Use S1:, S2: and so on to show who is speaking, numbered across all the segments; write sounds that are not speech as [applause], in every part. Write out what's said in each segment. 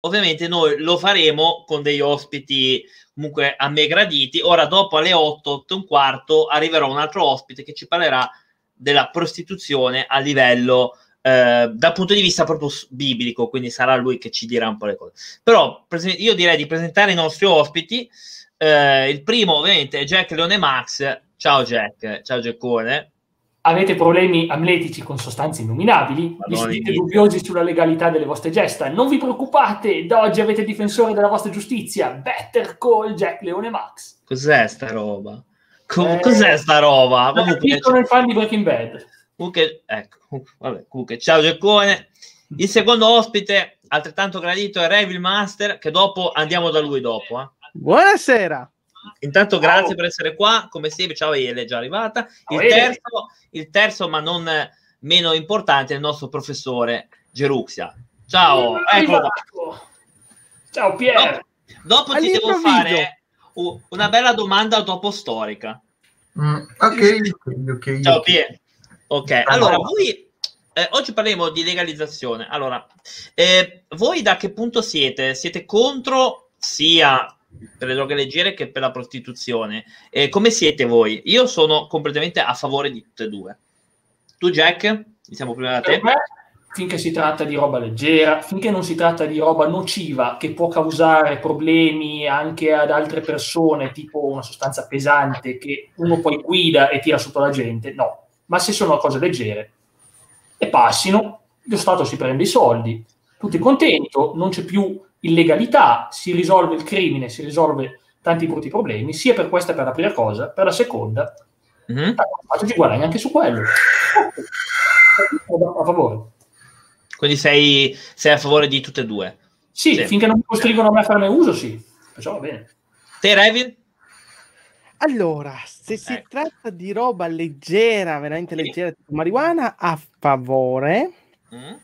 S1: ovviamente noi lo faremo con degli ospiti comunque a me graditi. Ora, dopo alle 8, 8 e un quarto, arriverà un altro ospite che ci parlerà della prostituzione a livello eh, dal punto di vista proprio biblico, quindi sarà lui che ci dirà un po' le cose. Però io direi di presentare i nostri ospiti. Eh, il primo, ovviamente, è Jack Leone Max. Ciao Jack, ciao Jackone
S2: avete problemi amletici con sostanze innominabili, vi siete dubbiosi sulla legalità delle vostre gesta, non vi preoccupate, da oggi avete difensore della vostra giustizia, Better Call Jack Leone Max.
S1: Cos'è sta roba? Co- eh, cos'è sta roba?
S2: Sono il fan di Breaking Bad.
S1: Comunque, ecco, vabbè, comunque, ciao Giaccone. Il secondo ospite, altrettanto gradito, è Revil Master, che dopo andiamo da lui dopo. Eh.
S3: Buonasera.
S1: Intanto grazie ciao. per essere qua, come sempre, ciao Ele, è già arrivata. Il terzo, il terzo, ma non meno importante, è il nostro professore Geruxia. Ciao, ecco.
S2: Ciao Pier.
S1: Dopo, dopo ti devo fare una bella domanda dopo storica.
S4: Mm, ok, ok.
S1: Ciao Pier. Ok, allora voi eh, oggi parliamo di legalizzazione. Allora, eh, voi da che punto siete? Siete contro sia per le droghe leggere che per la prostituzione. Eh, come siete voi? Io sono completamente a favore di tutte e due. Tu, Jack? Iniziamo prima da te.
S2: Me, finché si tratta di roba leggera, finché non si tratta di roba nociva che può causare problemi anche ad altre persone, tipo una sostanza pesante che uno poi guida e tira sotto la gente, no. Ma se sono cose leggere e passino, lo Stato si prende i soldi, tutti contenti, non c'è più illegalità, si risolve il crimine, si risolve tanti brutti problemi, sia per questa per la prima cosa, per la seconda, mm-hmm. ci guadagni anche su quello. A favore.
S1: Quindi sei, sei, a favore di tutte e due?
S2: Sì, sì. finché non mi costringono a me a farne uso, sì. Perciò va bene.
S1: Te, Revin?
S3: Allora, se si ecco. tratta di roba leggera, veramente leggera, tipo marijuana, a favore. Mm.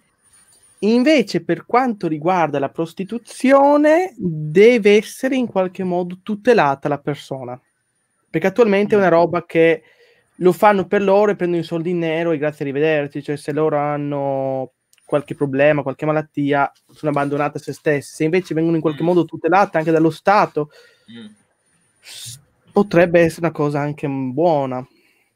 S3: Invece, per quanto riguarda la prostituzione, deve essere in qualche modo tutelata la persona. Perché attualmente è una roba che lo fanno per loro e prendono i soldi in nero e grazie a rivederci. Cioè, se loro hanno qualche problema, qualche malattia, sono abbandonate a se stesse. Se invece vengono in qualche mm. modo tutelate anche dallo Stato, mm. potrebbe essere una cosa anche buona.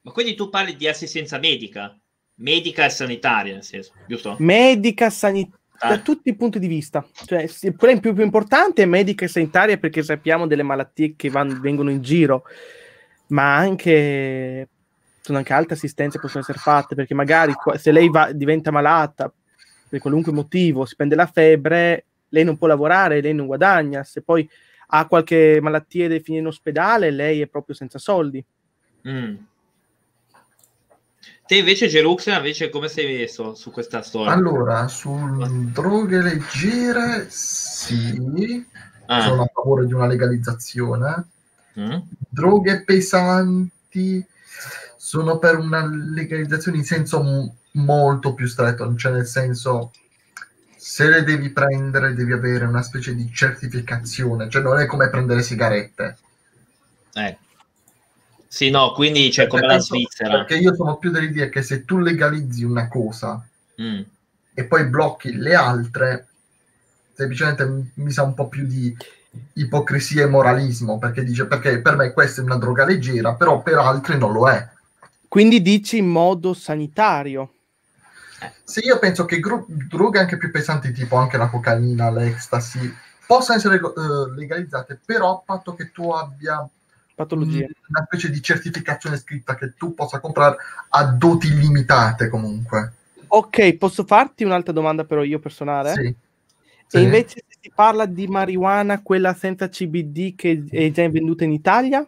S1: Ma quindi tu parli di assistenza medica? Medica e sanitaria, nel senso, giusto?
S3: Medica, sanitaria. Ah. Da tutti i punti di vista, cioè, quella più, più importante è medica e sanitaria perché sappiamo delle malattie che van, vengono in giro, ma anche sono anche altre assistenze che possono essere fatte perché magari se lei va, diventa malata per qualunque motivo, si prende la febbre, lei non può lavorare, lei non guadagna, se poi ha qualche malattia e deve finire in ospedale, lei è proprio senza soldi. Mm.
S1: Te invece, Gerux, invece come sei messo su questa storia?
S4: Allora, su droghe leggere, sì, ah. sono a favore di una legalizzazione. Mm. Droghe pesanti, sono per una legalizzazione in senso m- molto più stretto, cioè nel senso se le devi prendere devi avere una specie di certificazione, cioè non è come prendere sigarette.
S1: Eh. Sì, no, quindi c'è come la Svizzera.
S4: Perché io sono più dell'idea che se tu legalizzi una cosa mm. e poi blocchi le altre, semplicemente mi sa un po' più di ipocrisia e moralismo, perché dice perché per me questa è una droga leggera, però per altri non lo è.
S3: Quindi dici in modo sanitario.
S4: Sì, io penso che gro- droghe anche più pesanti, tipo anche la cocaina, l'ecstasy, possano essere uh, legalizzate, però a patto che tu abbia
S3: patologie.
S4: Una specie di certificazione scritta che tu possa comprare a doti limitate comunque.
S3: Ok, posso farti un'altra domanda però io personale?
S4: Sì.
S3: E
S4: sì.
S3: invece si parla di marijuana, quella senza CBD che è già venduta in Italia?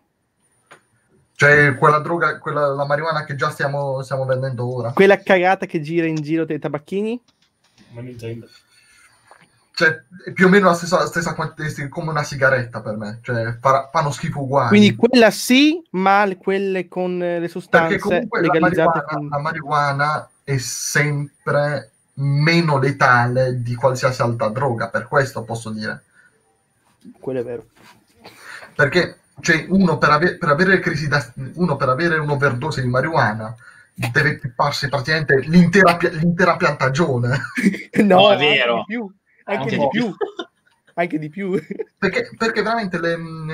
S4: Cioè quella droga, quella, la marijuana che già stiamo, stiamo vendendo ora.
S3: Quella cagata che gira in giro dei tabacchini?
S2: Non intendo
S4: cioè, è più o meno la stessa, la stessa quantità come una sigaretta per me, cioè fa, fanno schifo uguali.
S3: Quindi quella sì, ma quelle con le sostanze legalizzate.
S4: La marijuana, la marijuana è sempre meno letale di qualsiasi altra droga, per questo posso dire.
S3: Quello è vero.
S4: Perché cioè, uno, per, ave- per avere crisi da- uno per avere un'overdose di marijuana deve pipparsi praticamente l'intera, l'intera piantagione. [laughs]
S3: no, no, è vero. Più anche, di più. [laughs] anche di più.
S4: Perché, perché veramente, le, mm,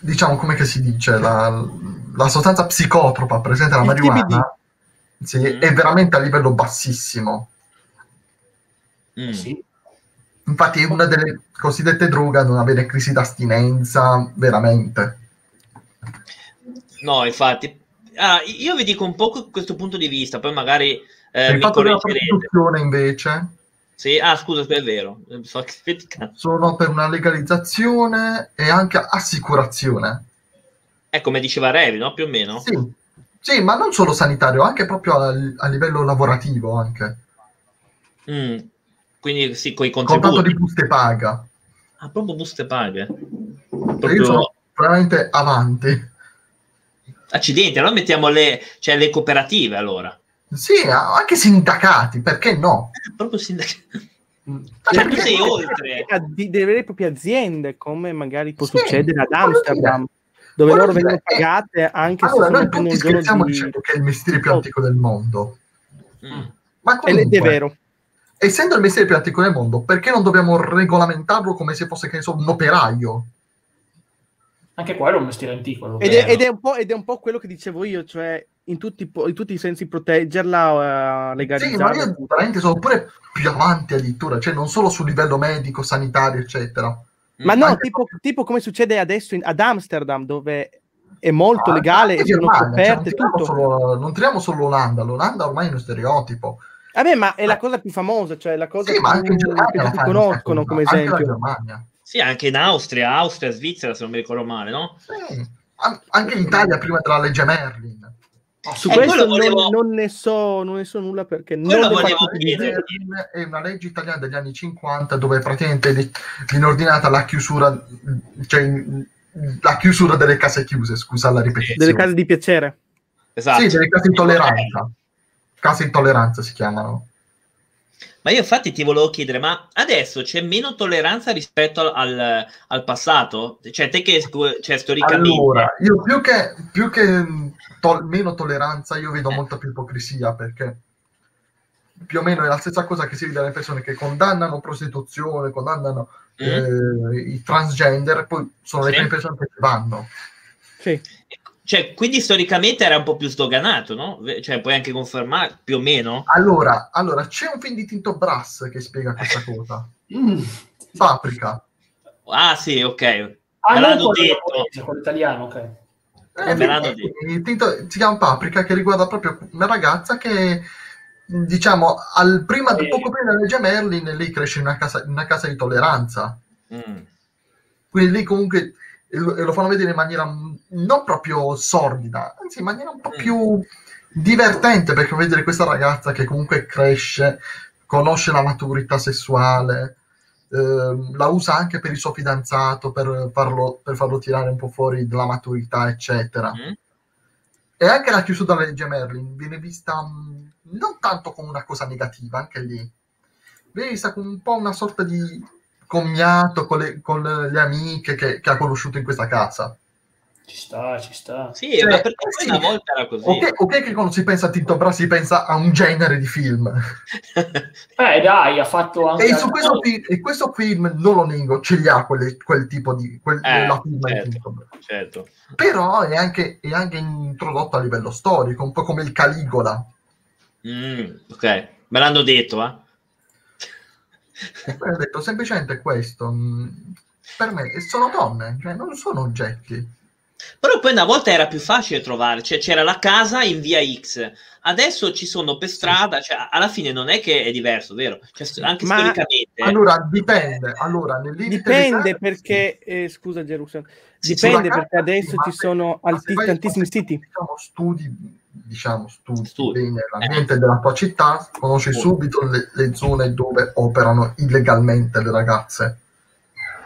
S4: diciamo, come si dice, la, la, sostanza psicotropa presente nella marijuana sì, mm. è veramente a livello bassissimo.
S2: Mm. Sì.
S4: Infatti è una delle cosiddette droghe a non avere crisi d'astinenza, veramente.
S1: No, infatti. Ah, io vi dico un po' questo punto di vista, poi magari
S4: eh, il fatto della prostituzione invece
S1: sì, ah, scusa, è vero.
S4: Sono [laughs] per una legalizzazione e anche assicurazione.
S1: È come diceva Revi, no? Più o meno.
S4: Sì, sì ma non solo sanitario, anche proprio a, a livello lavorativo anche.
S1: Mm. Quindi sì, con i contributi.
S4: Con tanto di buste paga.
S1: Ah, proprio buste paga.
S4: Proprio... Io sono veramente avanti.
S1: Accidenti, allora mettiamo le, cioè, le cooperative allora.
S4: Sì, anche sindacati, perché no?
S1: Proprio sindacati. Cioè, tu sei oltre.
S3: Di, delle vere e proprie aziende, come magari può sì, succedere ad Amsterdam, dove loro dire, vengono pagate anche
S4: allora, se noi tutti scherziamo di... dicendo che è il mestiere più antico del mondo.
S3: Mm. Ma comunque, è vero.
S4: Essendo il mestiere più antico del mondo, perché non dobbiamo regolamentarlo come se fosse che ne so, un operaio?
S2: Anche quello è un mestiere antico.
S3: Ed è, ed, è ed è, un po', quello che dicevo io, cioè in tutti, in tutti i sensi proteggerla, uh, legalizzarla.
S4: Sì, ma io veramente sono pure più avanti addirittura, cioè non solo sul livello medico, sanitario, eccetera.
S3: Ma no, tipo, tipo, come succede adesso in, ad Amsterdam, dove è molto ah, legale e sono coperte
S4: cioè, non, solo, non tiriamo solo l'Olanda, l'Olanda ormai è uno stereotipo.
S3: Vabbè, ma è la cosa più famosa, cioè la cosa sì, più, che tutti conoscono come esempio.
S1: Sì, anche in Austria, Austria, Svizzera, se non mi ricordo male, no?
S4: Sì, anche in Italia prima della legge Merlin.
S3: Su eh, questo volevo... non, non, ne so, non ne so nulla perché quello non
S4: volevo chiedere. È una legge italiana degli anni 50 dove praticamente viene ordinata la chiusura, cioè la chiusura delle case chiuse, scusa la ripetizione.
S3: Delle case di piacere.
S4: Esatto. Sì, delle case intolleranza. Case intolleranza si chiamano.
S1: Ma io infatti ti volevo chiedere, ma adesso c'è meno tolleranza rispetto al, al passato? Cioè, te che cioè, storicamente...
S4: Allora, io più che, più che to- meno tolleranza, io vedo eh. molta più ipocrisia, perché più o meno è la stessa cosa che si vede dalle persone che condannano prostituzione, condannano mm. eh, i transgender, poi sono sì. le prime persone che vanno.
S3: Sì.
S1: Cioè, quindi storicamente era un po' più sdoganato, no? Cioè, puoi anche confermare più o meno?
S4: Allora, allora c'è un film di Tinto Brass che spiega questa [laughs] cosa. mm. Paprika.
S1: Ah, sì, ok. Ah, Me l'hanno detto.
S2: Quello italiano, ok.
S4: Eh, me l'hanno detto. Tinto, si chiama Paprika, che riguarda proprio una ragazza che, diciamo, al prima, sì. poco prima della legge Merlin, lì cresce in una casa, in una casa di tolleranza. Mm. Quindi lì comunque e lo, e lo, fanno vedere in maniera non proprio sordida, anzi in maniera un po' mm. più divertente perché vedere questa ragazza che comunque cresce, conosce la maturità sessuale, eh, la usa anche per il suo fidanzato per farlo, per farlo tirare un po' fuori dalla maturità, eccetera. Mm. E anche la chiusura della legge Merlin viene vista mh, non tanto come una cosa negativa, anche lì, viene vista come un po' una sorta di commiato con le, con le amiche che, che, ha conosciuto in questa casa.
S2: Ci sta, ci sta.
S1: Sì, cioè, ma perché sì. una volta era così.
S4: Ok, okay che quando si pensa a Tito Bra si pensa a un genere di film. [laughs]
S2: eh dai, ha fatto anche...
S4: E, su questo, film, e questo film, non lo nego, ce li ha quelle, quel tipo di... Quel,
S1: eh, certo, certo.
S4: Però è anche, è anche, introdotto a livello storico, un po' come il Caligola.
S1: Mm, ok, me l'hanno detto, eh?
S4: Ho detto semplicemente questo. Mm, per me sono donne, cioè non sono oggetti.
S1: Però poi una volta era più facile trovare, cioè c'era la casa in via X, adesso ci sono per strada, cioè alla fine non è che è diverso, vero? Cioè, anche Ma, storicamente.
S4: Allora dipende, allora,
S3: dipende perché, eh, scusa Gerusalemme, dipende perché adesso ci sono alti, tantissimi siti.
S4: Diciamo, studi diciamo, studi, studi. bene l'ambiente eh. della tua città, conosci studi. subito le, le, zone dove operano illegalmente le ragazze.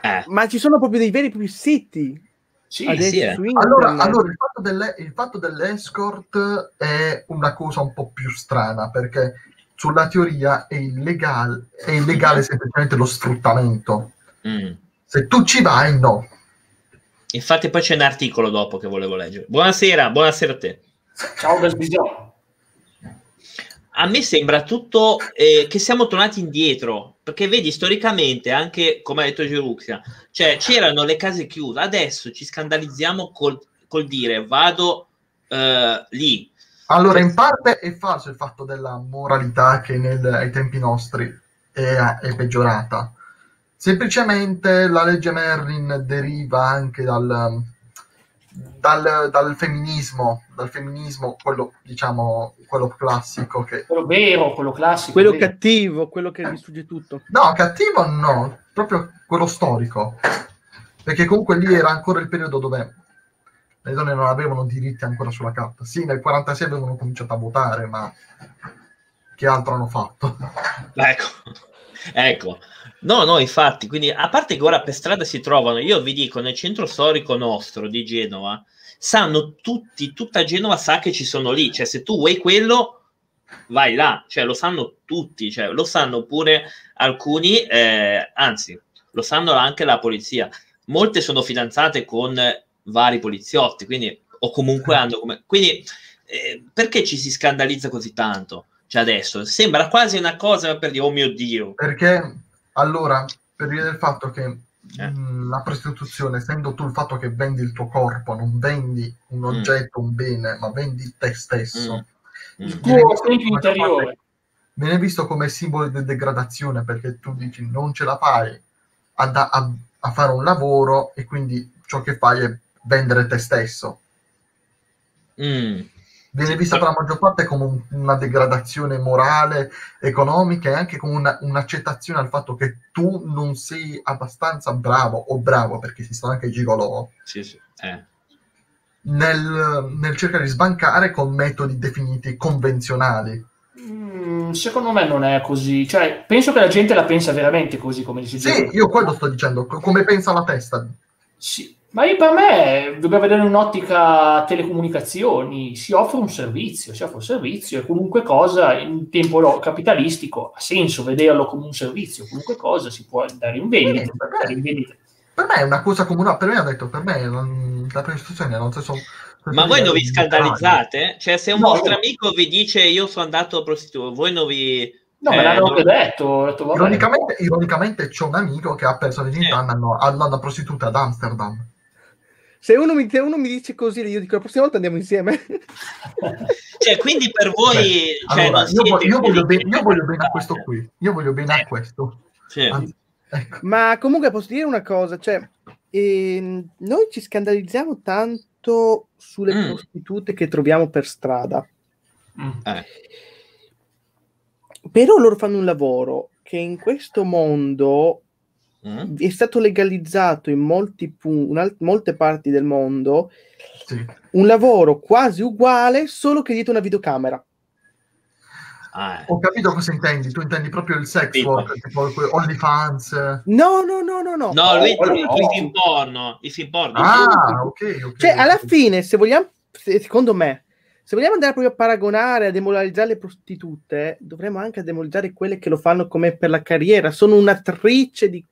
S3: Eh. Ma ci sono proprio dei veri e propri siti.
S1: Sì, sì, eh.
S4: allora, allora il, fatto delle, il fatto dell'escort è una cosa un po' più strana perché sulla teoria è illegale, è illegale semplicemente lo sfruttamento. Mm. Se tu ci vai, no.
S1: Infatti, poi c'è un articolo dopo che volevo leggere. Buonasera, buonasera a te.
S2: Ciao Gasbisio.
S1: A me sembra tutto eh, che siamo tornati indietro, perché vedi storicamente, anche come ha detto Geruxia, cioè c'erano le case chiuse, adesso ci scandalizziamo col, col dire vado eh, lì.
S4: Allora, in parte è falso il fatto della moralità che nel, ai tempi nostri è, è peggiorata. Semplicemente la legge Merrin deriva anche dal, dal, dal, femminismo, dal femminismo, quello diciamo, quello classico. Che...
S2: Quello vero, quello classico.
S3: Quello vero. cattivo, quello che distrugge tutto.
S4: No, cattivo no, proprio quello storico. Perché comunque lì era ancora il periodo dove le donne non avevano diritti ancora sulla carta. Sì, nel 46 avevano cominciato a votare, ma che altro hanno fatto?
S1: Ecco, ecco. No, no, infatti, quindi a parte che ora per strada si trovano, io vi dico, nel centro storico nostro di Genova, sanno tutti, tutta Genova sa che ci sono lì, cioè se tu vuoi quello, vai là, cioè lo sanno tutti, cioè lo sanno pure alcuni, eh, anzi, lo sanno anche la polizia. Molte sono fidanzate con vari poliziotti, quindi, o comunque hanno come... Quindi, eh, perché ci si scandalizza così tanto? Cioè adesso, sembra quasi una cosa per dire, oh mio Dio.
S4: Perché allora, per via del fatto che eh. mh, la prostituzione, essendo tu il fatto che vendi il tuo corpo, non vendi un mm. oggetto, mm. un bene, ma vendi te stesso,
S2: mm. il tuo spirito interiore.
S4: Viene visto come simbolo di degradazione perché tu dici non ce la fai a, a, a fare un lavoro e quindi ciò che fai è vendere te stesso. Mm viene vista per la maggior parte come una degradazione morale, economica e anche come una, un'accettazione al fatto che tu non sei abbastanza bravo o bravo, perché si sta anche gigolò,
S1: sì, sì. Eh.
S4: Nel, nel, cercare di sbancare con metodi definiti convenzionali.
S2: Mm, secondo me non è così, cioè penso che la gente la pensa veramente così come
S4: si dice. Sì, io quello sto dicendo, come pensa la testa.
S2: Sì, ma per me dobbiamo vedere un'ottica telecomunicazioni, si offre un servizio, si offre un servizio e qualunque cosa in tempo capitalistico ha senso vederlo come un servizio, qualunque cosa si può dare in vendita.
S4: Per, me, in vendita. per, me, è una cosa comune, per me ha detto, per me non, la prestazione non so
S1: ma voi non vi scandalizzate? Cioè, se un no, vostro io... amico vi dice io sono andato a prostituto, voi non vi.
S2: No, eh, me l'hanno non... detto.
S4: detto ironicamente, ironicamente, c'è un amico che ha perso la virginità eh. andando prostituta ad Amsterdam.
S3: Se uno, mi, se uno mi dice così, io dico la prossima volta andiamo insieme. [laughs]
S1: cioè, quindi per voi... Cioè,
S4: allora, io, voglio, io, voglio ben, io, voglio bene a questo qui. Io voglio bene a questo.
S1: Sì. Anzi,
S3: ecco. Ma comunque posso dire una cosa, cioè, eh, noi ci scandalizziamo tanto sulle mm. prostitute che troviamo per strada. Mm. Eh. Però loro fanno un lavoro che in questo mondo mm. è stato legalizzato in molti pu- in al- molte parti del mondo sì. un lavoro quasi uguale, solo che dietro una videocamera.
S4: Ah, eh. Ho capito cosa intendi, tu intendi proprio il sex sì, work, tipo OnlyFans.
S3: No, no, no, no, no.
S1: No, lui oh, no. i film porno, i film porno.
S4: Ah, ok, ok.
S3: Cioè, alla fine, se vogliamo, secondo me, se vogliamo andare proprio a paragonare, a demoralizzare le prostitute, dovremmo anche demoralizzare quelle che lo fanno come per la carriera. Sono un'attrice di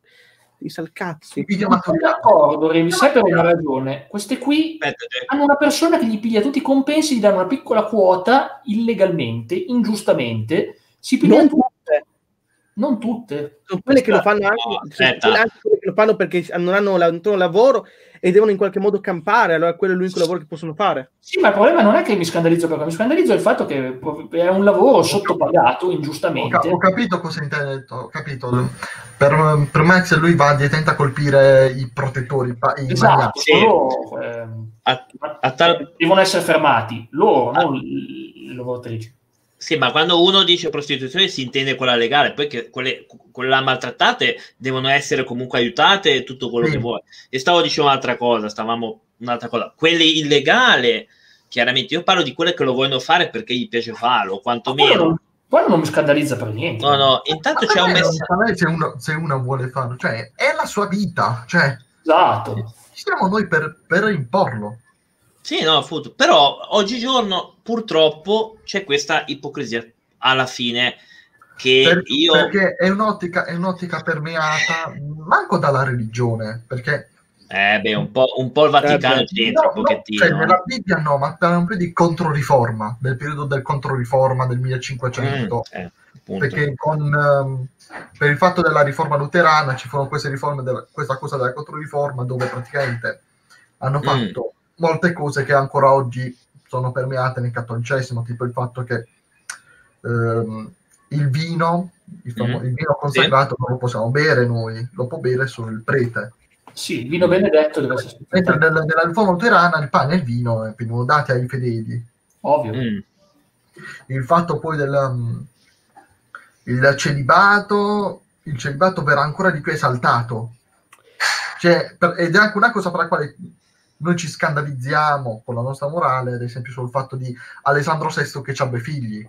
S3: i salcazzi.
S2: Sono d'accordo, Revi, sai per una ragione. Queste qui hanno una persona che gli piglia tutti i compensi, gli danno una piccola quota illegalmente, ingiustamente, si pigliano non tutte. Non tutte.
S3: Sono quelle che lo fanno anche, no, anche quelle che lo fanno perché non hanno, non hanno lavoro e devono in qualche modo campare, allora quello è l'unico lavoro che possono fare.
S2: Sì, ma il problema non è che mi scandalizzo perché mi scandalizzo il fatto che è un lavoro sottopagato ingiustamente.
S4: Ho, ho capito cosa intende, ho capito. Per, per Max lui va e tenta a colpire i protettori, i
S2: esatto, loro, eh, a, a tal... devono essere fermati, loro, a... non le lavoratrici.
S1: Sì, ma quando uno dice prostituzione si intende quella legale, poi che quelle, quelle maltrattate devono essere comunque aiutate e tutto quello sì. che vuoi. E stavo dicendo un'altra cosa, stavamo un'altra cosa. Quelle illegali, chiaramente, io parlo di quelle che lo vogliono fare perché gli piace farlo, quantomeno.
S2: Poi non mi scandalizza per niente.
S1: No, no, intanto c'è un messaggio.
S4: Se uno, se uno vuole farlo, cioè, è la sua vita, cioè.
S2: Esatto.
S4: Siamo noi per, per imporlo.
S1: Sì, no, appunto. Però oggigiorno purtroppo c'è questa ipocrisia alla fine che
S4: per,
S1: io...
S4: Perché è un'ottica, è un'ottica permeata manco dalla religione, perché
S1: Eh beh, un po', un po il Vaticano eh c'entra no, un pochettino.
S4: Cioè, nella Bibbia no, ma parla un di controriforma, del periodo del controriforma del 1500. Mm, eh, perché con, um, per il fatto della riforma luterana ci furono queste riforme, della, questa cosa della controriforma dove praticamente hanno mm. fatto mm. Molte cose che ancora oggi sono permeate nel cattolicesimo, tipo il fatto che um, il vino, il, famo- mm. il vino consacrato sì. non lo possiamo bere noi, lo può bere solo il prete
S2: sì, il vino benedetto deve essere
S4: Mentre nella, nella riforma luterana il pane e il vino vengono dati ai fedeli.
S2: Ovvio. Mm.
S4: Il fatto poi del um, il celibato, il celibato verrà ancora di più esaltato. Cioè, per, ed è anche una cosa per la quale noi ci scandalizziamo con la nostra morale, ad esempio sul fatto di Alessandro VI che abbia figli.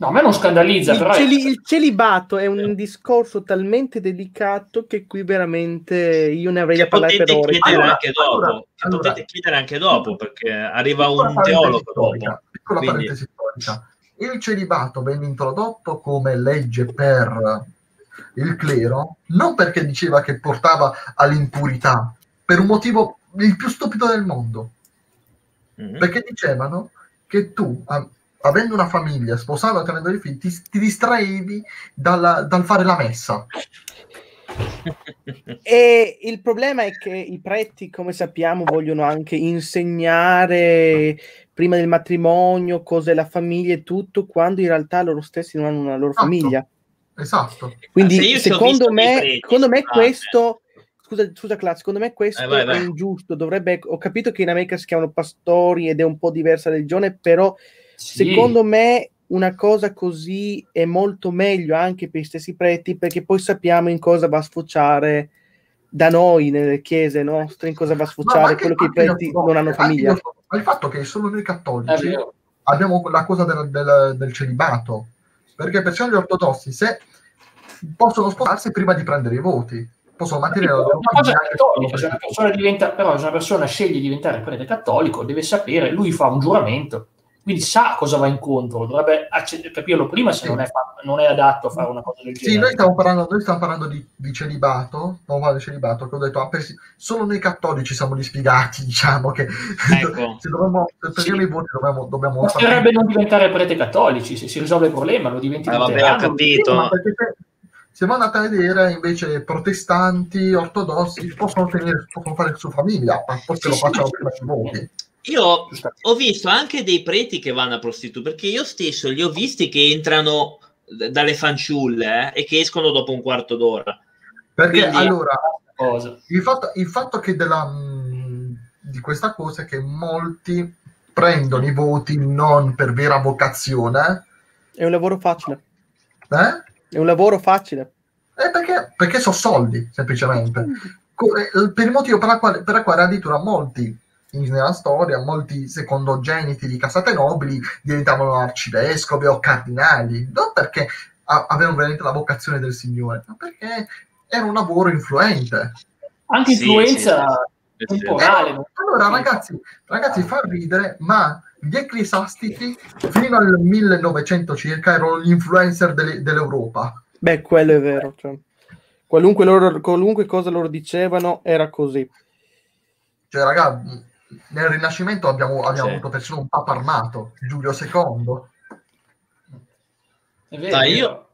S2: No, a me non scandalizza,
S3: il
S2: però...
S3: Celi- è... Il celibato è un discorso talmente delicato che qui veramente io ne avrei da parlare per ore.
S1: Allora, anche dopo, allora, allora, potete chiedere anche dopo, perché arriva un teologo dopo.
S4: Piccola Quindi... parentesi storica. Il celibato venne introdotto come legge per il clero, non perché diceva che portava all'impurità, per un motivo il più stupido del mondo. Mm-hmm. Perché dicevano che tu avendo una famiglia, sposando e tenendo dei figli, ti, ti distraevi dalla, dal fare la messa. [laughs]
S3: E il problema è che i preti, come sappiamo, vogliono anche insegnare prima del matrimonio cos'è la famiglia e tutto, quando in realtà loro stessi non hanno una loro esatto. famiglia.
S4: Esatto.
S3: Quindi secondo me, preti, secondo me questo scusa, scusa Class, secondo me questo eh, vai, vai. è ingiusto. Dovrebbe, ho capito che in America si chiamano pastori ed è un po' diversa religione, però sì. Secondo me una cosa così è molto meglio anche per gli stessi preti perché poi sappiamo in cosa va a sfociare da noi nelle chiese nostre, in cosa va a sfociare quello che i preti non hanno famiglia.
S4: Ma il fatto che solo noi cattolici abbiamo la cosa del, del, del celibato, perché per gli ortodossi se possono sposarsi prima di prendere i voti, possono mantenere la loro
S2: famiglia. Se una persona diventa, però se una persona sceglie di diventare prete cattolico, deve sapere, lui fa un giuramento quindi sa cosa va incontro, dovrebbe capirlo prima se sì. non, è fa- non, è adatto a fare una cosa del genere.
S4: Sì, noi stiamo parlando, noi stiamo parlando di, di celibato, parlando di celibato, che ho detto, ah, per, solo noi cattolici siamo gli spiegati, [laughs] diciamo, che ecco. [laughs] se dovremmo, se sì. i voti dobbiamo... dobbiamo
S2: Basterebbe non diventare prete cattolici, se si risolve il problema lo diventi
S1: eh, vabbè, ho capito.
S4: Se voi andate a vedere invece protestanti, ortodossi, possono, tenere, possono fare su famiglia, forse sì, lo facciano prima dei voti.
S1: Io ho visto anche dei preti che vanno a prostitute, perché io stesso li ho visti che entrano dalle fanciulle eh, e che escono dopo un quarto d'ora.
S4: Perché Quindi, allora, il fatto, il fatto che della, mm, di questa cosa è che molti prendono i voti non per vera vocazione.
S3: È un lavoro facile.
S4: Eh?
S3: È un lavoro facile.
S4: Eh, perché, perché sono soldi, semplicemente. Eh, per il motivo per, la quale, per la quale addirittura molti nella storia molti secondogeniti di casate nobili diventavano arcivescovi o cardinali, non perché avevano veramente la vocazione del Signore, ma perché era un lavoro influente.
S2: Anche influenza sì, sì, temporale. Eh,
S4: allora, ragazzi, ragazzi, fa ridere, ma gli ecclesiastici fino al 1900 circa erano gli influencer delle, dell'Europa.
S3: Beh, quello è vero. Cioè, qualunque, loro, qualunque cosa loro dicevano era così.
S4: Cioè, ragazzi, nel Rinascimento abbiamo, abbiamo sì. avuto persino un papa armato, Giulio II.
S1: È vero, Dai, io,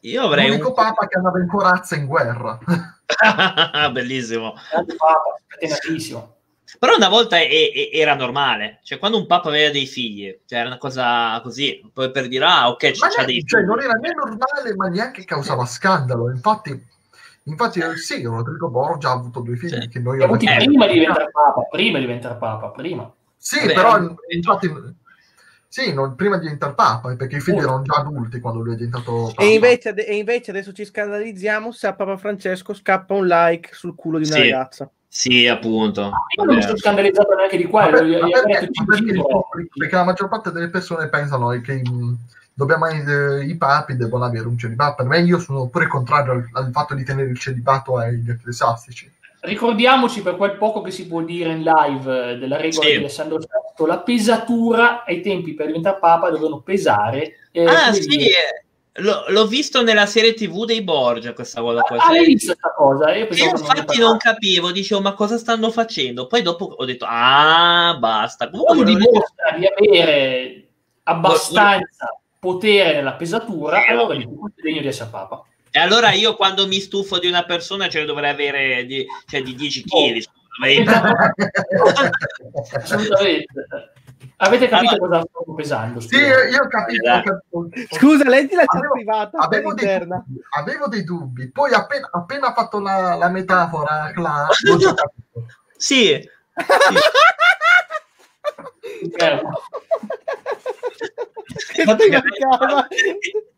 S1: io avrei
S4: l'unico un... papa che andava in corazza in guerra. [laughs]
S1: Bellissimo.
S2: Papa,
S1: Però una volta è, è, era normale, cioè quando un papa aveva dei figli, cioè era una cosa così, poi per dire ah ok c'è,
S4: c'ha
S1: dei
S4: cioè, figli. non era né normale ma neanche causava scandalo, infatti Infatti, eh, sì, Rodrigo Borgia ha avuto due figli sì. che noi
S2: abbiamo avuto prima di diventare papa, prima di diventare papa, prima.
S4: Sì, Beh, però infatti sì, non, prima di diventare papa, perché i figli erano già adulti quando lui è diventato papa.
S3: E invece, e invece adesso ci scandalizziamo se a Papa Francesco scappa un like sul culo di una sì. ragazza.
S1: Sì, appunto.
S2: io non mi sono scandalizzato neanche di quello.
S4: Perché, perché, perché, la maggior parte delle persone pensano che dobbiamo, eh, i papi devono avere un celibato. Per me io sono pure contrario al, al fatto di tenere il celibato agli ecclesiastici.
S2: Ricordiamoci per quel poco che si può dire in live eh, della regola sì. di Alessandro VI, la pesatura ai tempi per diventare papa dovevano pesare.
S1: Eh, ah sì, L- l'ho visto nella serie TV dei Borgia questa cosa qua.
S2: Ah, hai visto questa cosa? Io,
S1: Io infatti non, non capivo, dicevo ma cosa stanno facendo? Poi dopo ho detto ah basta.
S2: Comunque dimostra di avere abbastanza potere nella pesatura, eh, allora è degno di essere papa.
S1: E allora io quando mi stufo di una persona ce ne dovrei avere di, cioè di 10 kg. [laughs]
S2: Assolutamente. Avete capito allora, cosa sto pesando?
S4: Sì, io ho capito. Ho capito.
S3: Scusa, leggi la chat privata.
S4: Avevo dei, dubbi, avevo dei dubbi, poi appena, appena fatto la, la metafora, Cla, [laughs]
S1: sì. sì. [laughs]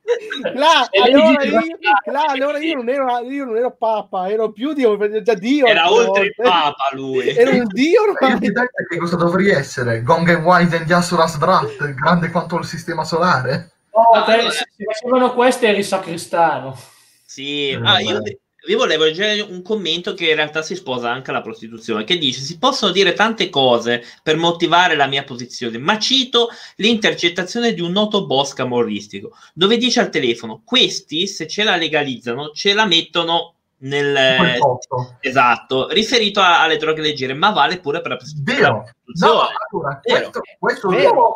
S3: Là, allora, io, là, allora io, non ero, io non ero papa, ero più Dio, già Dio.
S1: Era oltre il papa lui.
S3: Era un Dio.
S4: Ormai. che cosa dovrei essere? Gongen Widen di Asuras Brat, grande quanto il sistema solare?
S2: No, te, se facevano questo eri sacristano.
S1: Sì, eh, ah, io, vi volevo leggere un commento che in realtà si sposa anche alla prostituzione, che dice si possono dire tante cose per motivare la mia posizione, ma cito l'intercettazione di un noto boss camorristico, dove dice al telefono, questi se ce la legalizzano ce la mettono nel esatto, riferito a, alle droghe leggere, ma vale pure per la
S4: prostituzione. Vero, no, allora, questo, questo vero.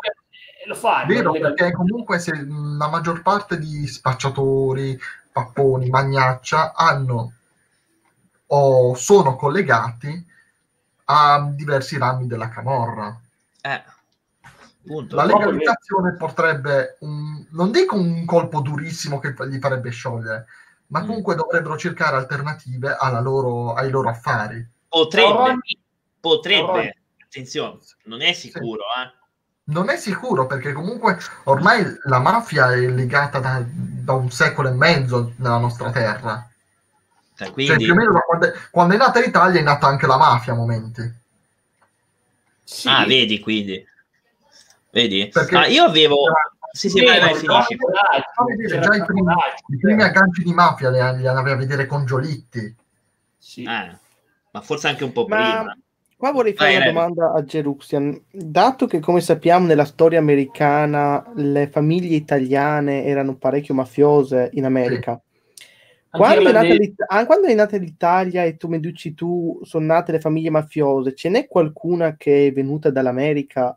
S4: Lo fa, vero perché comunque se la maggior parte di spacciatori, papponi, magnaccia hanno o sono collegati a diversi rami della camorra.
S1: Eh,
S4: la legalizzazione potrebbe, un, non dico un colpo durissimo che gli farebbe sciogliere, ma mm. comunque dovrebbero cercare alternative loro, ai loro affari.
S1: Potrebbe, potrebbe, attenzione, non è sicuro, sì. eh
S4: non è sicuro perché comunque ormai la mafia è legata da, da un secolo e mezzo nella nostra terra. Cioè, quindi... cioè più o meno quando, quando, è nata l'Italia è nata anche la mafia a momenti.
S1: Sì. Ah, vedi quindi. Vedi? Perché ah, io avevo... Sì, sì, vai, vai, finisci.
S4: Già i primi, i primi agganci di mafia li, li andava a vedere con Giolitti.
S1: Sì. Eh, ma forse anche un po' ma... prima.
S3: Qua vorrei fare una domanda a Jeruxian. Dato che, come sappiamo, nella storia americana le famiglie italiane erano parecchio mafiose in America, quando, è de... ah, quando, è nata l'Italia e tu mi dici tu sono nate le famiglie mafiose, ce n'è qualcuna che è venuta dall'America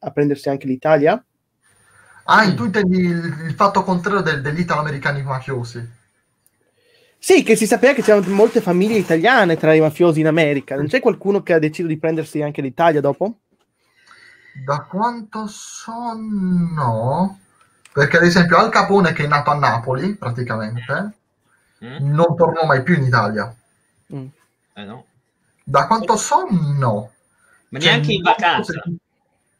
S3: a prendersi anche l'Italia?
S4: Ah, tu intendi il, il fatto contrario del, degli italo-americani mafiosi?
S3: Sì, che si sapeva che c'erano molte famiglie italiane tra i mafiosi in America. Non c'è qualcuno che ha deciso di prendersi anche l'Italia dopo?
S4: Da quanto so, no. Perché, ad esempio, Al Capone, che è nato a Napoli, praticamente, mm. non tornò mai più in Italia.
S1: Mm. Eh no.
S4: Da quanto so, no.
S1: Ma cioè, neanche in vacanza.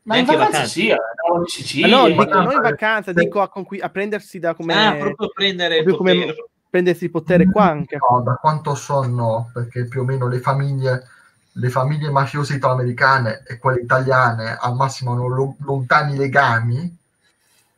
S2: Ma in vacanza, vacanza sì, andavo in Sicilia.
S3: no, dico, non in vacanza, dico a, conqui- a prendersi da come...
S1: Ah, proprio prendere proprio come
S3: prendersi il potere qua anche.
S4: No, da quanto so no, perché più o meno le famiglie, le famiglie mafiose italoamericane e quelle italiane al massimo hanno lo, lontani legami,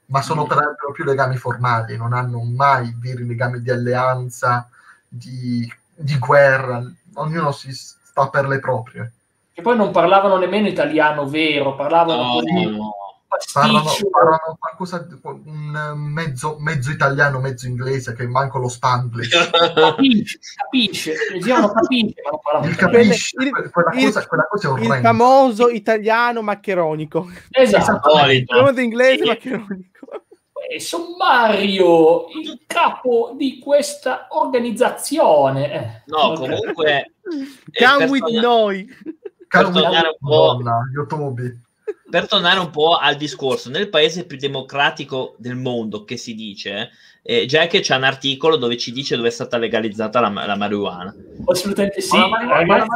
S4: ma sono mm. peraltro più legami formali, non hanno mai veri legami di alleanza, di, di guerra, ognuno si sta per le proprie.
S2: E poi non parlavano nemmeno italiano vero, parlavano no, no
S4: parlano, parlano qualcosa un mezzo, mezzo, italiano, mezzo inglese che manco lo spanglish.
S2: capisce, capisce, leggevano capisce, ma non
S4: parlavano. Il capisce, il, quella, il, cosa, quella cosa è
S3: Il famoso italiano maccheronico.
S2: Esatto.
S3: Il famoso inglese sì. maccheronico.
S2: Eh, sommario, il capo di questa organizzazione. Eh.
S1: No, comunque...
S3: Come with noi.
S4: Come with YouTube
S1: per tornare un po' al discorso, nel paese più democratico del mondo, che si dice, eh, Jack c'è un articolo dove ci dice dove è stata legalizzata la, la marijuana.
S2: Assolutamente sì.
S4: Allora, allora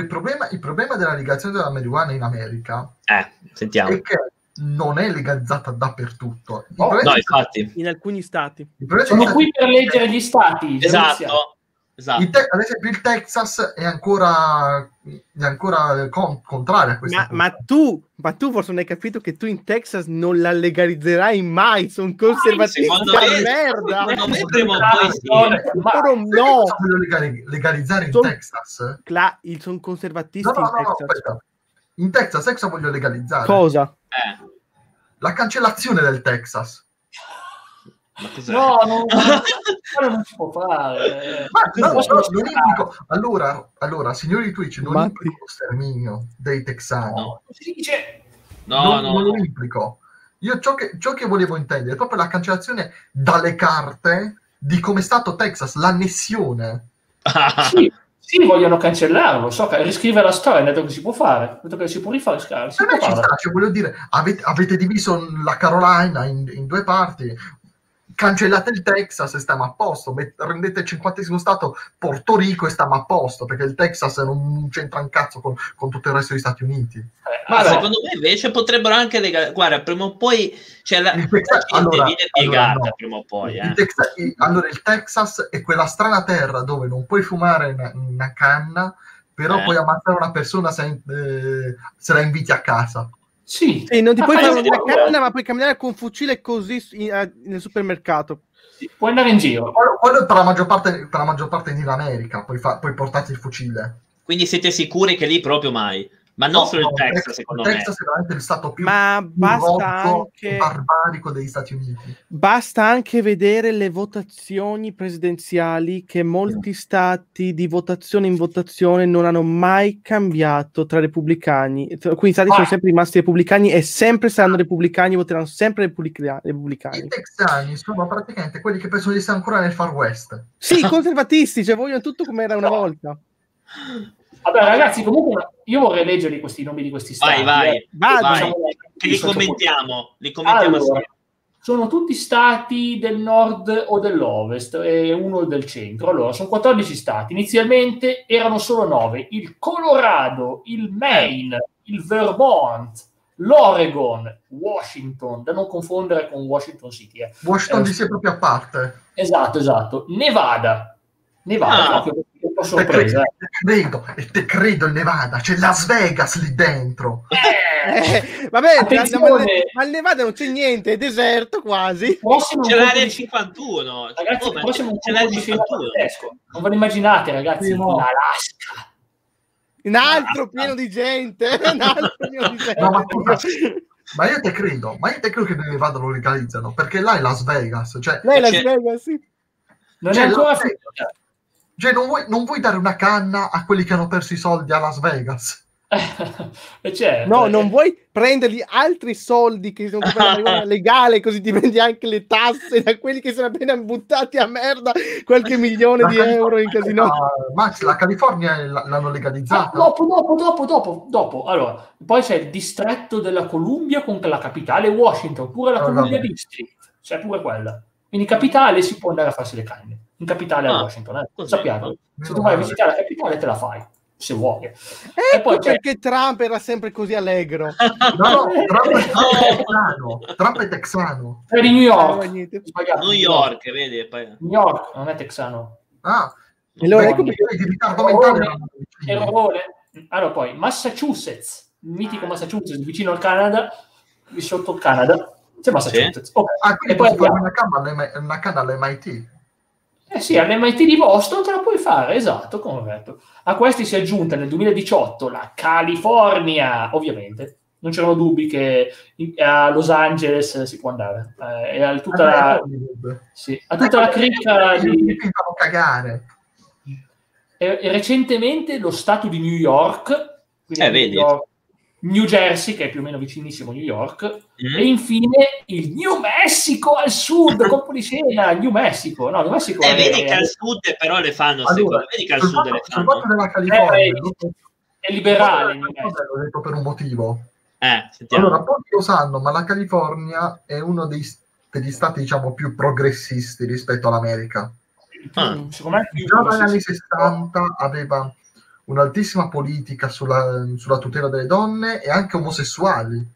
S4: il, problema, il, problema, della legalizzazione della marijuana in America
S1: eh, sentiamo.
S4: è che non è legalizzata dappertutto.
S1: No, no infatti.
S3: In alcuni stati.
S2: Sono qui per leggere gli stati.
S1: Esatto.
S4: Esatto. Te- ad esempio, il Texas è ancora, è ancora con- contrario a questa
S3: ma, ma, tu, ma tu forse non hai capito che tu in Texas non la legalizzerai mai. Sono conservatisti di merda.
S1: Secondo me prima o poi sì.
S3: no.
S4: Voglio legalizzare in son, Texas.
S3: Cla- sono conservatisti no, no, no, in Texas. No,
S4: in Texas, Texas voglio legalizzare.
S3: Cosa?
S1: Eh.
S4: La cancellazione del Texas.
S2: No, no, no, [laughs] non si può fare. Ma, no, no,
S4: non implico, allora, allora, signori di Twitch, non Matti. implico lo sterminio dei texani. No, si dice... no, non, no, non lo implico. Io ciò che, ciò che volevo intendere è proprio la cancellazione dalle carte di come è stato Texas, l'annessione. [laughs]
S2: sì, sì, vogliono cancellarlo. So che riscrivere la storia, detto che si può fare, detto che si può rifare. Si può
S4: fare. Ci sta, cioè, voglio dire, avete, avete diviso la Carolina in, in due parti, cancellate il Texas e stiamo a posto, rendete il cinquantesimo stato Porto Rico e stiamo a posto, perché il Texas non c'entra un cazzo con, con tutto il resto degli Stati Uniti. Eh,
S1: Ma allora, secondo me invece potrebbero anche legare, guarda, prima o poi c'è la,
S4: il Texas,
S1: la
S4: allora,
S1: piegata allora, no. prima o poi. Eh.
S4: Il Texas, allora il Texas è quella strana terra dove non puoi fumare una, una canna, però eh. puoi ammazzare una persona se, eh, se la inviti a casa.
S3: Sì. sì non ti puoi fare una canna, ma puoi camminare con un fucile così in, nel supermercato.
S2: Sì, puoi andare in giro.
S4: Quello per la maggior parte, per la maggior parte in America, puoi, fa, puoi portarti il fucile.
S1: Quindi siete sicuri che lì proprio mai? Ma non no, solo il Texas, Texas, secondo
S4: il Texas me. è veramente il stato più,
S3: Ma basta anche...
S4: barbarico degli Stati Uniti.
S3: Basta anche vedere le votazioni presidenziali che molti stati di votazione in votazione non hanno mai cambiato tra repubblicani. Quindi stati ah. sono sempre rimasti repubblicani e sempre saranno repubblicani, voteranno sempre repubblicani.
S4: I texani sono praticamente quelli che pensano di essere ancora nel Far West.
S3: Sì, [laughs] conservatisti, cioè vogliono tutto come era una volta.
S2: Vabbè, ragazzi, comunque io vorrei leggerli questi nomi di questi stati.
S1: Vai, vai, eh. vai. vai. Diciamo, li commentiamo. Li commentiamo allora,
S2: sono tutti stati del nord o dell'ovest e uno del centro. Allora, sono 14 stati. Inizialmente erano solo 9. Il Colorado, il Maine, il Vermont, l'Oregon, Washington, da non confondere con Washington City. Eh.
S4: Washington DC è proprio a parte.
S2: Esatto, esatto. Nevada. Nevada, ah. proprio po'
S4: sorpresa. Te credo, e te credo in Nevada, c'è Las Vegas lì dentro.
S3: Eh, vabbè, ma il Nevada non c'è niente, è deserto quasi.
S1: C'è l'area 51.
S2: Ragazzi, oh, prossimo c'è l'area 51. Non ve lo immaginate, ragazzi, sì, in Alaska.
S3: Un altro pieno di gente, [laughs] un altro pieno di gente. No, ma,
S4: io te credo, ma io te credo che Nevada lo legalizzano, perché là è Las Vegas. Cioè,
S3: là è Las Vegas, sì.
S2: Non cioè, è ancora finita.
S4: Cioè, non vuoi, non vuoi, dare una canna a quelli che hanno perso i soldi a Las Vegas? [laughs]
S3: certo, no, non vuoi prendergli altri soldi che sono [laughs] legale, così ti prendi anche le tasse da quelli che sono appena buttati a merda qualche milione la di California, euro in casino.
S4: Uh, Max, la California l'hanno legalizzata.
S2: Ah, dopo, dopo, dopo, dopo, dopo. Allora, poi c'è il distretto della Columbia con la capitale Washington, pure la oh, Columbia vabbè. District, c'è pure quella. Quindi in capitale si può andare a farsi le canne in capitale a ah, Washington. Eh? Sappiate, se tu vai a visitare la capitale te la fai se vuoi.
S3: Ecco e poi perché Trump era sempre così allegro. [laughs]
S4: No, no, Trump è, [laughs] texano. Trump è texano.
S2: È di New York.
S1: New York, vedi?
S2: New York, non è texano.
S4: Ah, allora ecco perché di ritardo mentale.
S2: Errore. Allora poi, Massachusetts, il mitico Massachusetts, vicino al Canada, sotto il Canada, c'è Massachusetts.
S4: Sì. Okay. Ah, e poi una canna, una canna all'MIT.
S2: Eh sì, all'MIT di Boston te la puoi fare, esatto, corretto. A questi si è aggiunta nel 2018 la California, ovviamente. Non c'erano dubbi che a Los Angeles si può andare. Eh, e a tutta la, sì, a tutta la cricca di...
S4: cagare.
S2: E, e, recentemente lo stato di New York,
S1: eh, vedi.
S2: New York, New Jersey, che è più o meno vicinissimo a New York, mm. e infine il New Mexico al sud, [laughs] colpo di scena, New Mexico. No, New Mexico
S1: eh, è, vedi che al sud però le fanno, allora, vedi che al sud le fanno.
S4: Della California, eh,
S2: è liberale.
S4: L'ho detto per un motivo.
S1: Eh,
S4: allora, pochi lo sanno, ma la California è uno dei, degli stati, diciamo, più progressisti rispetto all'America.
S2: Ah. Secondo me
S4: Già dagli anni 60 aveva un'altissima politica sulla, sulla, tutela delle donne e anche omosessuali.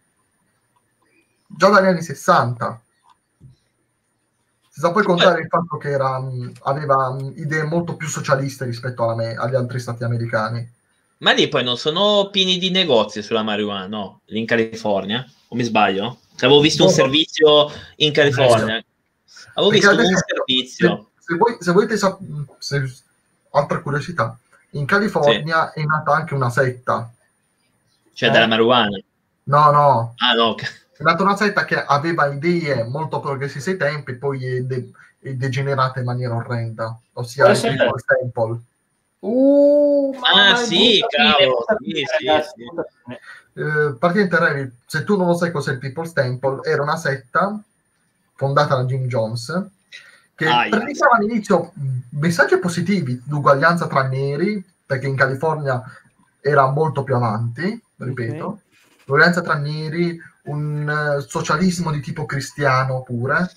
S4: Già dagli anni 60. Si sa poi contare il fatto che era, aveva idee molto più socialiste rispetto agli altri stati americani.
S1: Ma lì poi non sono pieni di negozi sulla marijuana, no? Lì in California? O mi sbaglio? Avevo visto un servizio in California. Avevo visto un servizio.
S4: Se, se, voi, se volete sapere, altra curiosità, in California sì. è nata anche una setta.
S1: Cioè eh? della marijuana?
S4: No, no.
S1: Ah, no.
S4: è nata una setta che aveva idee molto progressiste ai tempi, poi è, de- è degenerata in maniera orrenda, ossia il People's Temple.
S1: Uh, ah, sì, cavolo. Sì, sì,
S4: sì. Eh, praticamente, Revi, se tu non lo sai cos'è il People's Temple, era una setta fondata da Jim Jones che ah, all'inizio messaggi positivi l'uguaglianza tra neri, perché in California era molto più avanti, ripeto, okay. l'uguaglianza tra neri, un uh, socialismo di tipo cristiano pure,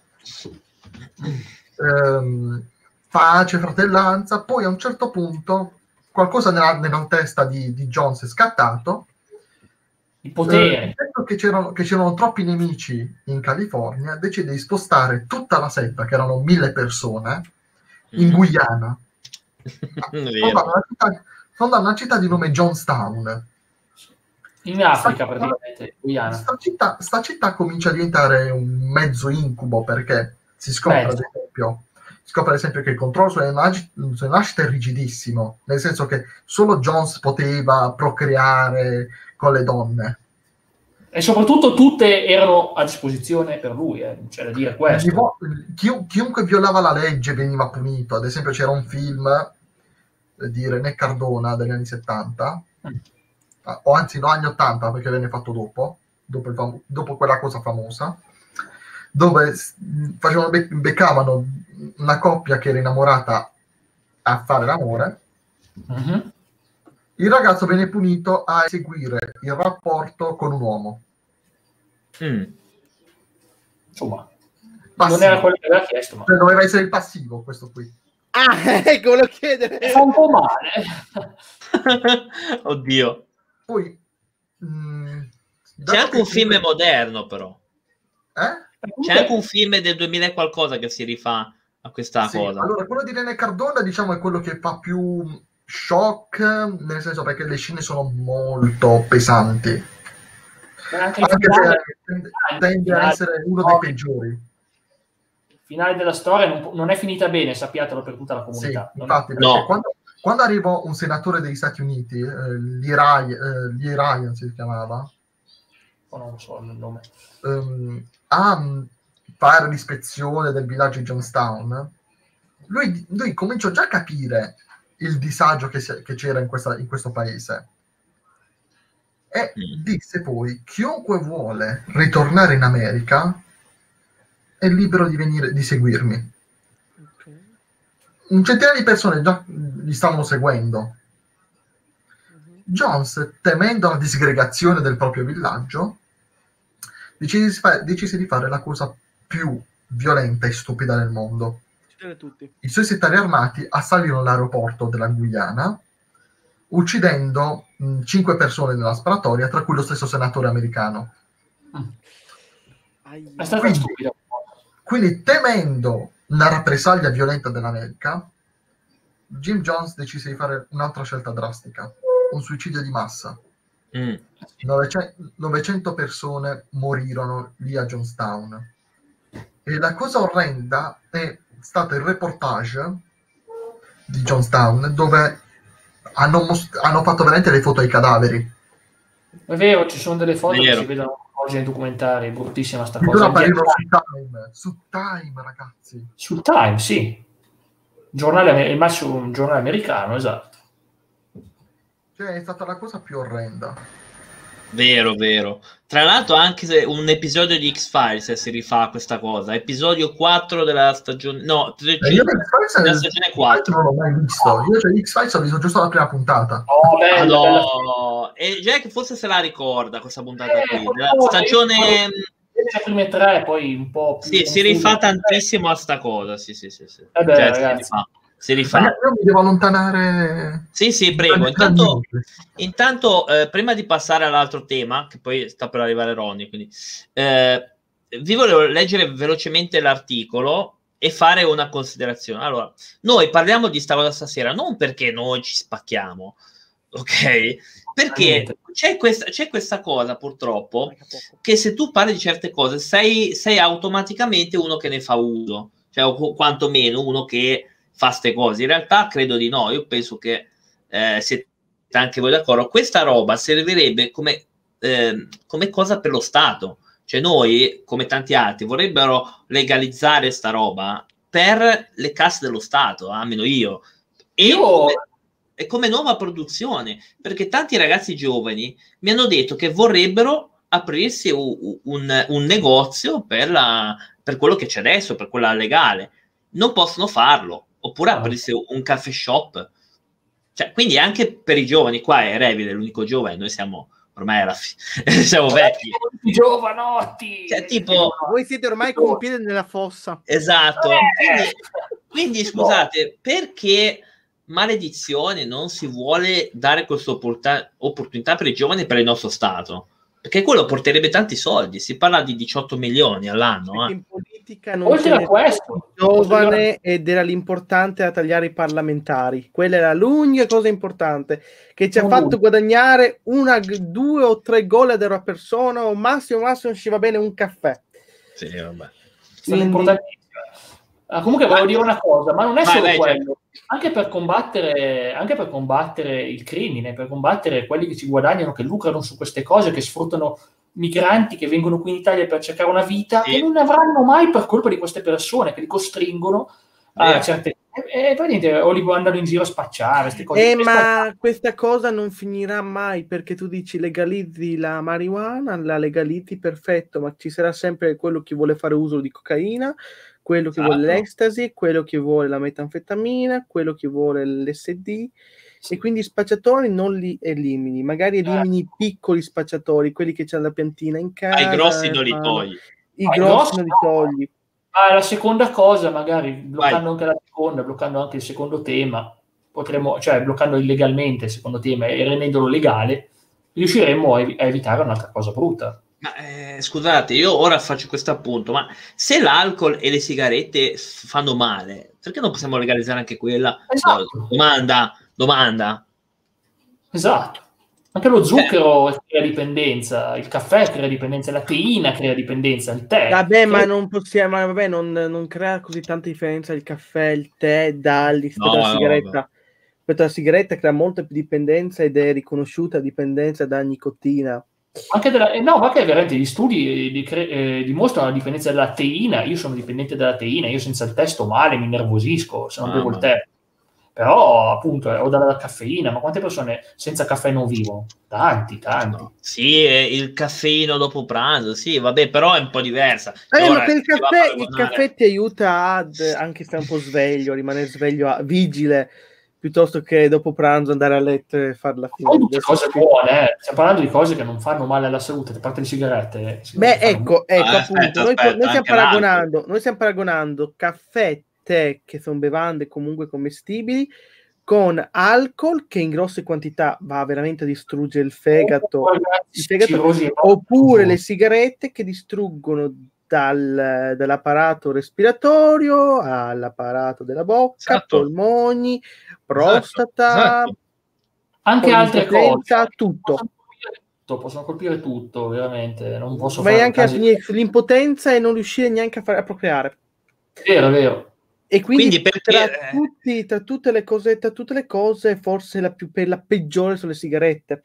S4: um, pace, fratellanza, poi a un certo punto qualcosa nella, nella testa di, di Jones è scattato
S2: il potere.
S4: Eh, che, c'erano, che c'erano troppi nemici in California, decide di spostare tutta la setta, che erano mille persone, in mm. Guyana. [laughs] Fondando una, città, fondando una città di nome Johnstown.
S2: In Africa, sta praticamente, Guyana.
S4: Sta città, sta città comincia a diventare un mezzo incubo perché si scopre, ad esempio, si scopre ad esempio che il controllo sulle, nag- sulle nascite è rigidissimo, nel senso che solo Jones poteva procreare con le donne.
S2: E soprattutto tutte erano a disposizione per lui, eh. c'è da dire questo.
S4: Chi, chiunque violava la legge veniva punito. Ad esempio c'era un film eh, di René Cardona degli anni 70, mm. Ah, o anzi no, anni 80 perché venne fatto dopo, dopo, fam- dopo quella cosa famosa, dove facevano be- beccavano una coppia che era innamorata a fare l'amore. Mm-hmm il ragazzo viene punito a eseguire il rapporto con un uomo.
S2: Mm. Insomma, passivo. non era quello che aveva chiesto. Ma...
S4: Cioè, doveva essere il passivo questo qui.
S3: Ah, [laughs] ecco, lo chiedere.
S2: Fa un po' male. [laughs]
S1: Oddio.
S4: Poi...
S1: Mh, mm, C'è anche un film film moderno, però.
S4: Eh?
S1: C'è anche un film del 2000 e qualcosa che si rifà a questa sì, cosa.
S4: Allora, quello di René Cardona, diciamo, è quello che fa più shock, nel senso perché le scene sono molto pesanti. Anche, anche finale, se tende, a essere uno dei peggiori.
S2: Il finale della storia non, non, è finita bene, sappiatelo per tutta la comunità.
S4: Sì, infatti, no. quando, quando, arrivò un senatore degli Stati Uniti, eh, Ryan, eh, si chiamava,
S2: oh, non so il nome,
S4: um, a fare l'ispezione del villaggio di Johnstown, lui, lui cominciò già a capire il disagio che, si, che c'era in, questa, in, questo paese. E mm. disse poi: chiunque vuole ritornare in America è libero di venire di seguirmi. Okay. Un centinaio di persone già li stavano seguendo. Mm-hmm. Jones, temendo la disgregazione del proprio villaggio, decise di, fare, decise di fare la cosa più violenta e stupida del mondo. I suoi settari armati assalirono l'aeroporto della Guyana, uccidendo mh, cinque persone nella sparatoria, tra cui lo stesso senatore americano.
S2: È stato quindi, stupido.
S4: Quindi, temendo una rappresaglia violenta dell'America, Jim Jones decise di fare un'altra scelta drastica, un suicidio di massa. Mm. 900, 900 persone morirono lì a Johnstown. E la cosa orrenda è stato il reportage di Johnstown dove hanno, most- hanno fatto veramente le foto ai cadaveri.
S2: È vero, ci sono delle foto che si vedono oggi nei documentari, è bruttissima sta cosa.
S4: apparivano su Time, su Time, ragazzi.
S2: Su Time, sì. Giornale, il massimo un giornale americano, esatto.
S4: Cioè, è stata la cosa più orrenda.
S1: Vero, vero. Tra l'altro anche se un episodio di X-Files si rifà a questa cosa, episodio 4 della stagione no, 3,
S4: eh, io della stagione 4. Non l'ho mai visto. Io cioè, X-Files ho visto giusto la prima puntata.
S1: Oh, bello, no. E Jack forse se la ricorda questa puntata eh, qui. La stagione
S2: le prime tre, poi un po'
S1: più Sì, si rifà tantissimo a sta cosa, sì, sì, sì, sì. Eh beh, cioè, ragazzi. Si rifà rifà.
S4: io mi devo allontanare.
S1: Sì, sì, prego. Intanto, intanto eh, prima di passare all'altro tema, che poi sta per arrivare Ronnie, quindi, eh, vi volevo leggere velocemente l'articolo e fare una considerazione. Allora, noi parliamo di sta cosa stasera non perché noi ci spacchiamo, ok? Perché c'è questa, c'è questa cosa purtroppo che se tu parli di certe cose sei, sei automaticamente uno che ne fa uso, cioè o quantomeno uno che fa queste cose. In realtà credo di no, io penso che eh, siete anche voi d'accordo, questa roba servirebbe come, eh, come cosa per lo Stato, Cioè noi, come tanti altri, vorrebbero legalizzare sta roba per le casse dello Stato, almeno io. E io... Come, e come nuova produzione, perché tanti ragazzi giovani mi hanno detto che vorrebbero aprirsi un, un, un negozio per, la, per quello che c'è adesso, per quella legale. Non possono farlo, oppure aprirsi un caffè shop. Cioè, quindi anche per i giovani, qua è Revile l'unico giovane, noi siamo ormai alla fine, [laughs] siamo vecchi.
S2: Giovanotti!
S1: Cioè, tipo...
S3: Voi siete ormai con un piede nella fossa.
S1: Esatto. Eh. Quindi, quindi, [laughs] scusate, perché maledizione non si vuole dare questa opportunità per i giovani per il nostro Stato? Perché quello porterebbe tanti soldi, si parla di 18 milioni all'anno. Eh. In
S3: politica non Oltre a questo, giovane ed era l'importante a tagliare i parlamentari. Quella era l'unica cosa importante che ci ha uh. fatto guadagnare una, due o tre gol ad euro a persona o massimo massimo ci va bene un caffè.
S1: Sì, vabbè.
S2: Quindi... Ah, comunque volevo dire una cosa, ma non è vai, solo vai, quello anche per, combattere, anche per combattere il crimine, per combattere quelli che ci guadagnano, che lucrano su queste cose, che sfruttano migranti che vengono qui in Italia per cercare una vita, sì. che non ne avranno mai per colpa di queste persone che li costringono a certe e, poi niente, o li andano in giro a spacciare queste cose.
S3: Eh, ma questa cosa non finirà mai perché tu dici legalizzi la marijuana, la legalizzi perfetto, ma ci sarà sempre quello che vuole fare uso di cocaina, quello che esatto. vuole l'ecstasy, quello che vuole la metanfetamina, quello che vuole l'SD. Sì. E quindi i spacciatori non li elimini, magari certo. elimini i piccoli spacciatori, quelli che hanno la piantina in casa.
S1: Ma i grossi non li togli.
S3: I ah, grossi non li togli.
S2: Ah, la seconda cosa, magari bloccando Vai. anche la seconda, bloccando anche il secondo tema, potremmo, cioè bloccando illegalmente il secondo tema e rendendolo legale, riusciremmo a evitare un'altra cosa brutta.
S1: Ma eh, scusate, io ora faccio questo appunto, ma se l'alcol e le sigarette fanno male, perché non possiamo legalizzare anche quella?
S2: Esatto.
S1: Domanda, domanda.
S2: Esatto. Anche lo zucchero eh. crea dipendenza, il caffè crea dipendenza, la teina crea dipendenza, il tè.
S3: Vabbè, ma non possiamo, vabbè, non, non crea così tanta differenza il caffè, il tè, dal rispetto no, alla sigaretta. No, rispetto alla sigaretta crea molta più dipendenza ed è riconosciuta dipendenza da nicotina.
S2: Anche della, eh, no, ma che veramente gli studi di, eh, dimostrano la dipendenza della teina. Io sono dipendente dalla teina, io senza il tè sto male, mi nervosisco se non ah, bevo il tè. Però, appunto, o dalla caffeina, ma quante persone senza caffè non vivono? Tanti, tanti.
S1: Sì, il caffeino dopo pranzo, sì, vabbè, però è un po' diversa.
S3: Eh, ma per il caffè, il caffè ti aiuta ad anche stare un po' sveglio, rimanere sveglio, vigile piuttosto che dopo pranzo andare a letto e farla
S2: finire. Tutte cose buone, eh. stiamo parlando di cose che non fanno male alla salute, a parte le sigarette.
S3: Beh, ecco, ecco ah, appunto, aspetta, noi, aspetta, noi, stiamo paragonando, noi, stiamo paragonando, caffè, tè, che sono bevande comunque commestibili, con alcol che in grosse quantità va veramente a distruggere il fegato, oh, il fegato oppure le sigarette che distruggono dal, dall'apparato respiratorio all'apparato della bocca, esatto. polmoni, prostata, esatto.
S2: anche altre cose,
S3: tutto.
S2: Possono colpire tutto, veramente. Non posso
S3: Ma anche casi... l'impotenza e non riuscire neanche a, fare, a procreare.
S2: Vero, vero.
S3: E quindi, quindi perché... tra, tutti, tra, tutte le cose, tra tutte le cose, forse la, più, la peggiore sono le sigarette.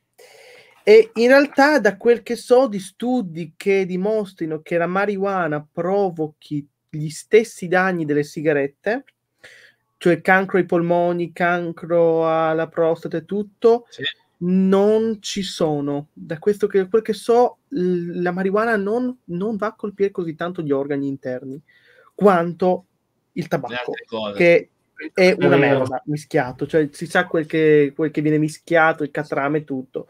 S3: E in realtà, da quel che so di studi che dimostrino che la marijuana provochi gli stessi danni delle sigarette, cioè cancro ai polmoni, cancro alla prostata e tutto, sì. non ci sono. Da questo che, quel che so, la marijuana non, non, va a colpire così tanto gli organi interni quanto il tabacco, che è una merda mischiato, cioè si sa quel che, quel che viene mischiato, il catrame e tutto.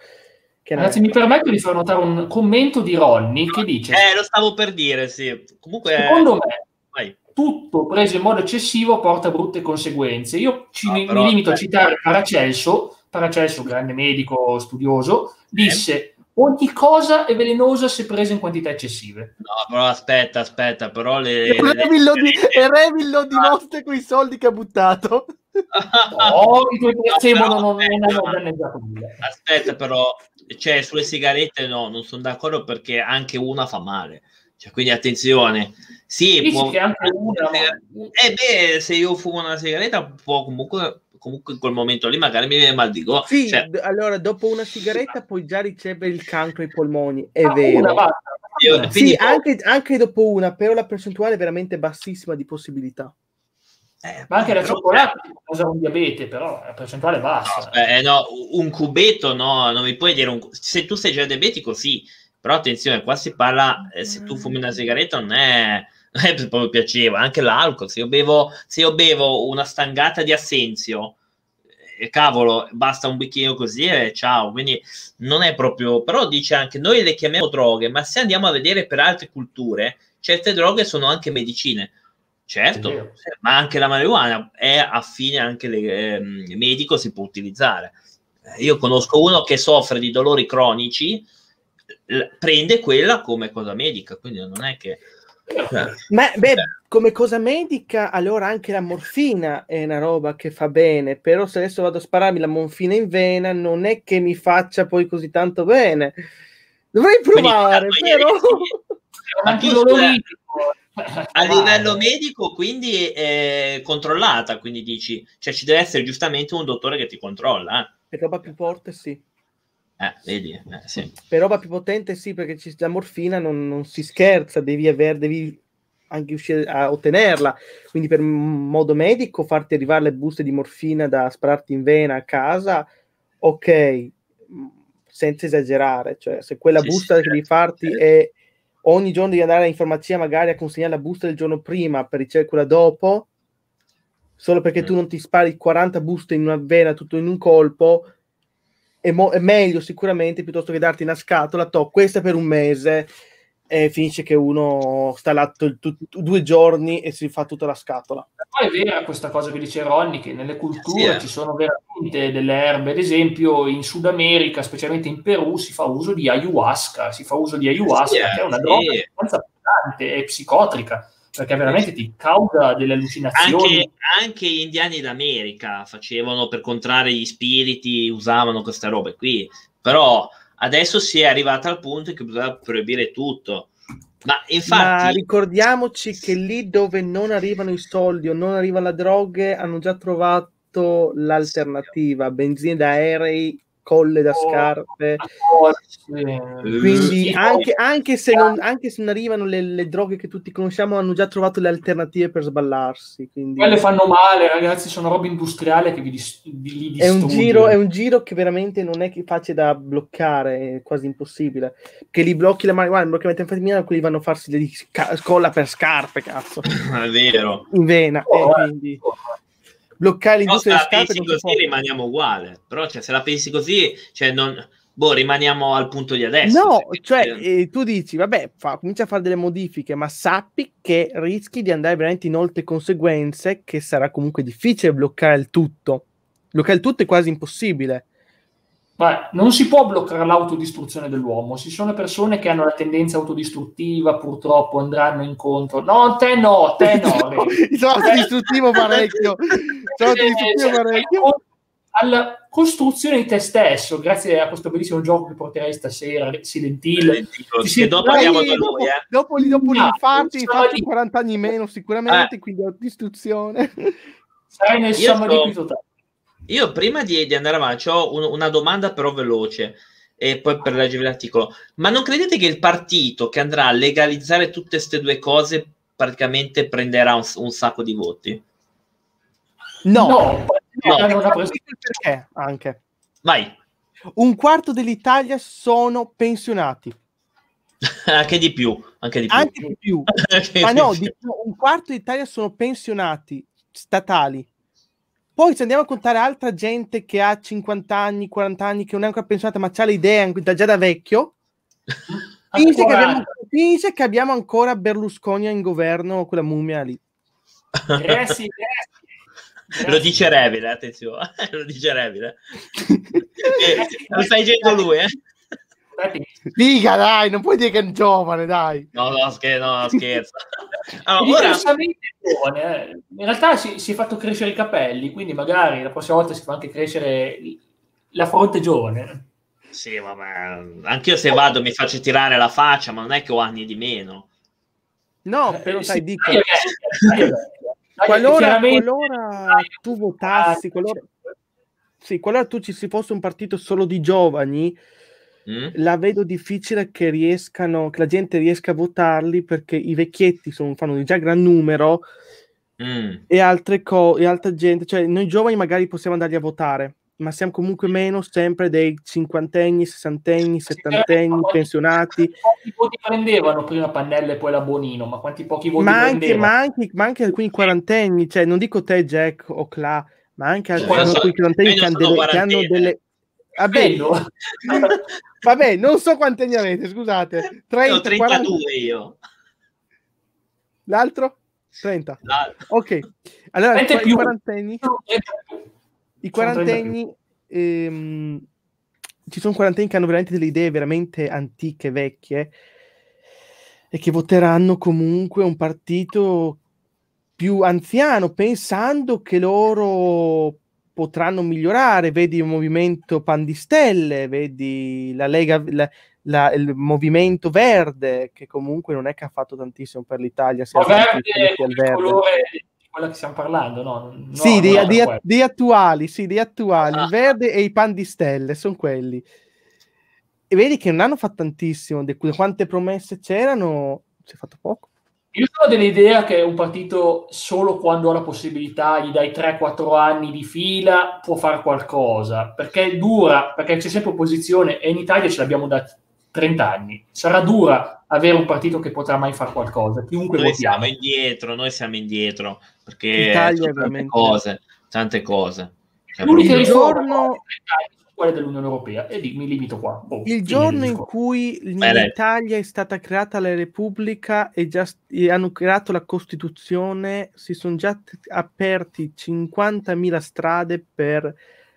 S2: Ragazzi, mi permetto di far notare un commento di Ronny che dice:
S1: Eh, lo stavo per dire, sì. Comunque,
S2: secondo me, vai. tutto preso in modo eccessivo porta brutte conseguenze. Io ci, no, mi, però, mi, limito a citare Paracelso, Paracelso, grande medico studioso, disse: eh. Ogni cosa è velenosa se presa in quantità eccessive.
S1: No, però aspetta, aspetta, però le...
S3: E Revil lo, di- di- lo dimostra con i soldi che ha buttato.
S2: No, [laughs] i tuoi placebo no, non, non hanno danneggiato nulla.
S1: Aspetta, però, cioè, sulle sigarette no, non sono d'accordo perché anche una fa male. Cioè, quindi attenzione. Sì, può... che anche una... Eh beh, se io fumo una sigaretta può comunque comunque in quel momento lì magari mi viene mal di gola.
S3: Sì, cioè... allora dopo una sigaretta puoi già ricevere il cancro ai polmoni, è ah, vero. Una, Io, sì, anche, anche, dopo una, però la percentuale è veramente bassissima di possibilità.
S2: Eh, ma anche la cioccolata causa un diabete, però la percentuale è bassa.
S1: No, eh, no, un cubetto no, non mi puoi dire un... se tu sei già diabetico sì, però attenzione, qua si parla, eh, se tu fumi una sigaretta non è, non [laughs] è proprio piacevole, anche l'alcol, se io bevo, se io bevo una stangata di assenzio, eh, cavolo, basta un bicchiere così e ciao, quindi non è proprio, però dice anche noi le chiamiamo droghe, ma se andiamo a vedere per altre culture, certe droghe sono anche medicine Certo, ma anche la marijuana è affine, anche il eh, medico si può utilizzare. Io conosco uno che soffre di dolori cronici, l- prende quella come cosa medica, quindi non è che...
S3: Cioè, ma beh, come cosa medica, allora anche la morfina è una roba che fa bene, però se adesso vado a spararmi la morfina in vena non è che mi faccia poi così tanto bene. Dovrei provare, quindi, [laughs] però...
S1: Anche dolori a livello medico quindi è controllata quindi dici cioè ci deve essere giustamente un dottore che ti controlla eh?
S3: per roba più forte sì
S1: eh, vedi, eh, sì.
S3: per roba più potente sì perché ci, la morfina non, non si scherza devi avere devi anche riuscire a ottenerla quindi per modo medico farti arrivare le buste di morfina da spararti in vena a casa ok senza esagerare cioè se quella sì, busta sì, che devi farti eh. è ogni giorno devi andare in farmacia magari a consegnare la busta del giorno prima per ricevere quella dopo, solo perché mm. tu non ti spari 40 buste in una vena tutto in un colpo, è, mo- è meglio sicuramente piuttosto che darti una scatola, to, questa per un mese, e finisce che uno sta là t- t- due giorni e si fa tutta la scatola.
S2: Poi è vera questa cosa che dice Ronny, che nelle culture sì, eh. ci sono veramente delle erbe, ad esempio in Sud America, specialmente in Perù, si fa uso di ayahuasca, si fa uso di ayahuasca, sì, che è una sì. droga abbastanza pesante e psicotrica, perché veramente ti causa delle allucinazioni.
S1: Anche, anche gli indiani d'America facevano per contrarre gli spiriti, usavano queste robe qui, però Adesso si è arrivata al punto che bisogna proibire tutto. Ma infatti. Ma
S3: ricordiamoci che lì dove non arrivano i soldi o non arrivano le droghe hanno già trovato l'alternativa: benzina da aerei colle da oh, scarpe. Oh, Quindi anche, anche, se non, anche, se non, arrivano le, le, droghe che tutti conosciamo, hanno già trovato le alternative per sballarsi. Quindi...
S2: Quelle fanno male, ragazzi, sono robe industriali che vi, dis- vi
S3: è, un giro, è un giro che veramente non è facile da bloccare, è quasi impossibile. Che li blocchi la marijuana, blocchi la metanfetamina, quelli vanno a farsi le colla per scarpe, cazzo. [laughs]
S1: è vero.
S3: In vena. Oh, eh, quindi
S1: delle scarpe. Se la pensi così rimaniamo uguale, però cioè, se la pensi così, cioè, non, boh, rimaniamo al punto di adesso.
S3: No, cioè eh, tu dici, vabbè, fa, comincia a fare delle modifiche, ma sappi che rischi di andare veramente in oltre conseguenze, che sarà comunque difficile bloccare il tutto. Bloccare il tutto è quasi impossibile.
S2: Beh, non si può bloccare l'autodistruzione dell'uomo. Ci sono persone che hanno la tendenza autodistruttiva, purtroppo andranno incontro. No, te no, te no. [laughs] [laughs]
S3: Sono autodistruttivo parecchio. Sono autodistruttivo
S2: parecchio. Alla costruzione di te stesso, grazie a questo bellissimo gioco che porterai stasera, Silent Hill.
S1: Sì, dopo andiamo da lui, eh.
S3: Dopo, dopo no, l'infarto, infatti 40 anni meno sicuramente, eh. quindi autodistruzione.
S2: Sarai nel somma totale.
S1: Io prima di, di andare avanti ho un, una domanda però veloce e poi per leggervi l'articolo. Ma non credete che il partito che andrà a legalizzare tutte queste due cose praticamente prenderà un, un sacco di voti?
S3: No, no, no. no. perché anche.
S1: Vai.
S3: Un quarto dell'Italia sono pensionati. [laughs]
S1: anche di più, anche di più.
S3: Anche di più. [laughs] Ma no, di, un quarto d'Italia sono pensionati statali poi se andiamo a contare altra gente che ha 50 anni, 40 anni, che non è ancora pensionata, ma ha le idee già da vecchio, [laughs] finisce che, abbiamo, finisce che, abbiamo, ancora Berlusconi in governo, quella mummia lì.
S2: Grassi,
S1: grassi. [laughs] Lo dice Revile, attenzione, [laughs] lo dice Revile. Lo stai dicendo lui, eh?
S3: Dica dai, non puoi dire che è giovane, dai.
S1: No, no, scher- no [laughs] scherzo.
S2: Allora, ora... giovane, eh. In realtà si, si, è fatto crescere i capelli, quindi magari la prossima volta si fa anche crescere la fronte giovane.
S1: Sì, vabbè, anch'io se vado mi faccio tirare la faccia, ma non è che ho anni di meno.
S3: No, però eh, sai, sì, dico... Dai, dai, dai, qualora, qualora tu votassi, qualora... Sì, qualora tu ci si fosse un partito solo di giovani, mm. la vedo difficile che riescano, che la gente riesca a votarli perché i vecchietti sono, fanno già gran numero mm. e altre cose, e altra gente, cioè noi giovani magari possiamo andarli a votare, ma siamo comunque meno sempre dei cinquantenni, sessantenni, settantenni, pensionati.
S2: Quanti voti prendevano prima Pannella e poi la Bonino? Ma quanti pochi voti
S3: ma anche, ma anche, ma anche alcuni quarantenni, cioè non dico te Jack o Cla, ma anche alcuni quarantenni che, hanno delle, che hanno delle... Vabbè, [laughs] vabbè, non so quanti anni avete, scusate. 30,
S1: 32 40... io.
S3: L'altro? 30. L'altro. Ok. Allora, i quarantenni... I quarantenni, ehm, ci sono quarantenni che hanno veramente delle idee veramente antiche, vecchie, e che voteranno comunque un partito più anziano, pensando che loro potranno migliorare. Vedi il movimento Pandistelle, vedi la Lega, la, la, il movimento verde, che comunque non è che ha fatto tantissimo per l'Italia.
S2: Sia verde, il verde. colore quella che stiamo parlando, no? no
S3: sì, di, di, di, attuali, sì, di attuali, ah. il verde e i pan di stelle, sono quelli. E vedi che non hanno fatto tantissimo, di quante promesse c'erano, si è fatto poco.
S2: Io sono dell'idea che un partito solo quando ha la possibilità, gli dai 3-4 anni di fila, può fare qualcosa, perché dura, perché c'è sempre opposizione e in Italia ce l'abbiamo da 30 anni. Sarà dura avere un partito che potrà mai fare qualcosa. Chiunque
S1: noi votiamo. siamo indietro, noi siamo indietro perché Italia tante cose, tante cose.
S2: Cioè, L'unica riforma quella dell'Unione Europea e lì mi limito qua.
S3: Oh, il giorno in cui in Italia è stata creata la Repubblica e, già, e hanno creato la Costituzione, si sono già aperti 50.000 strade per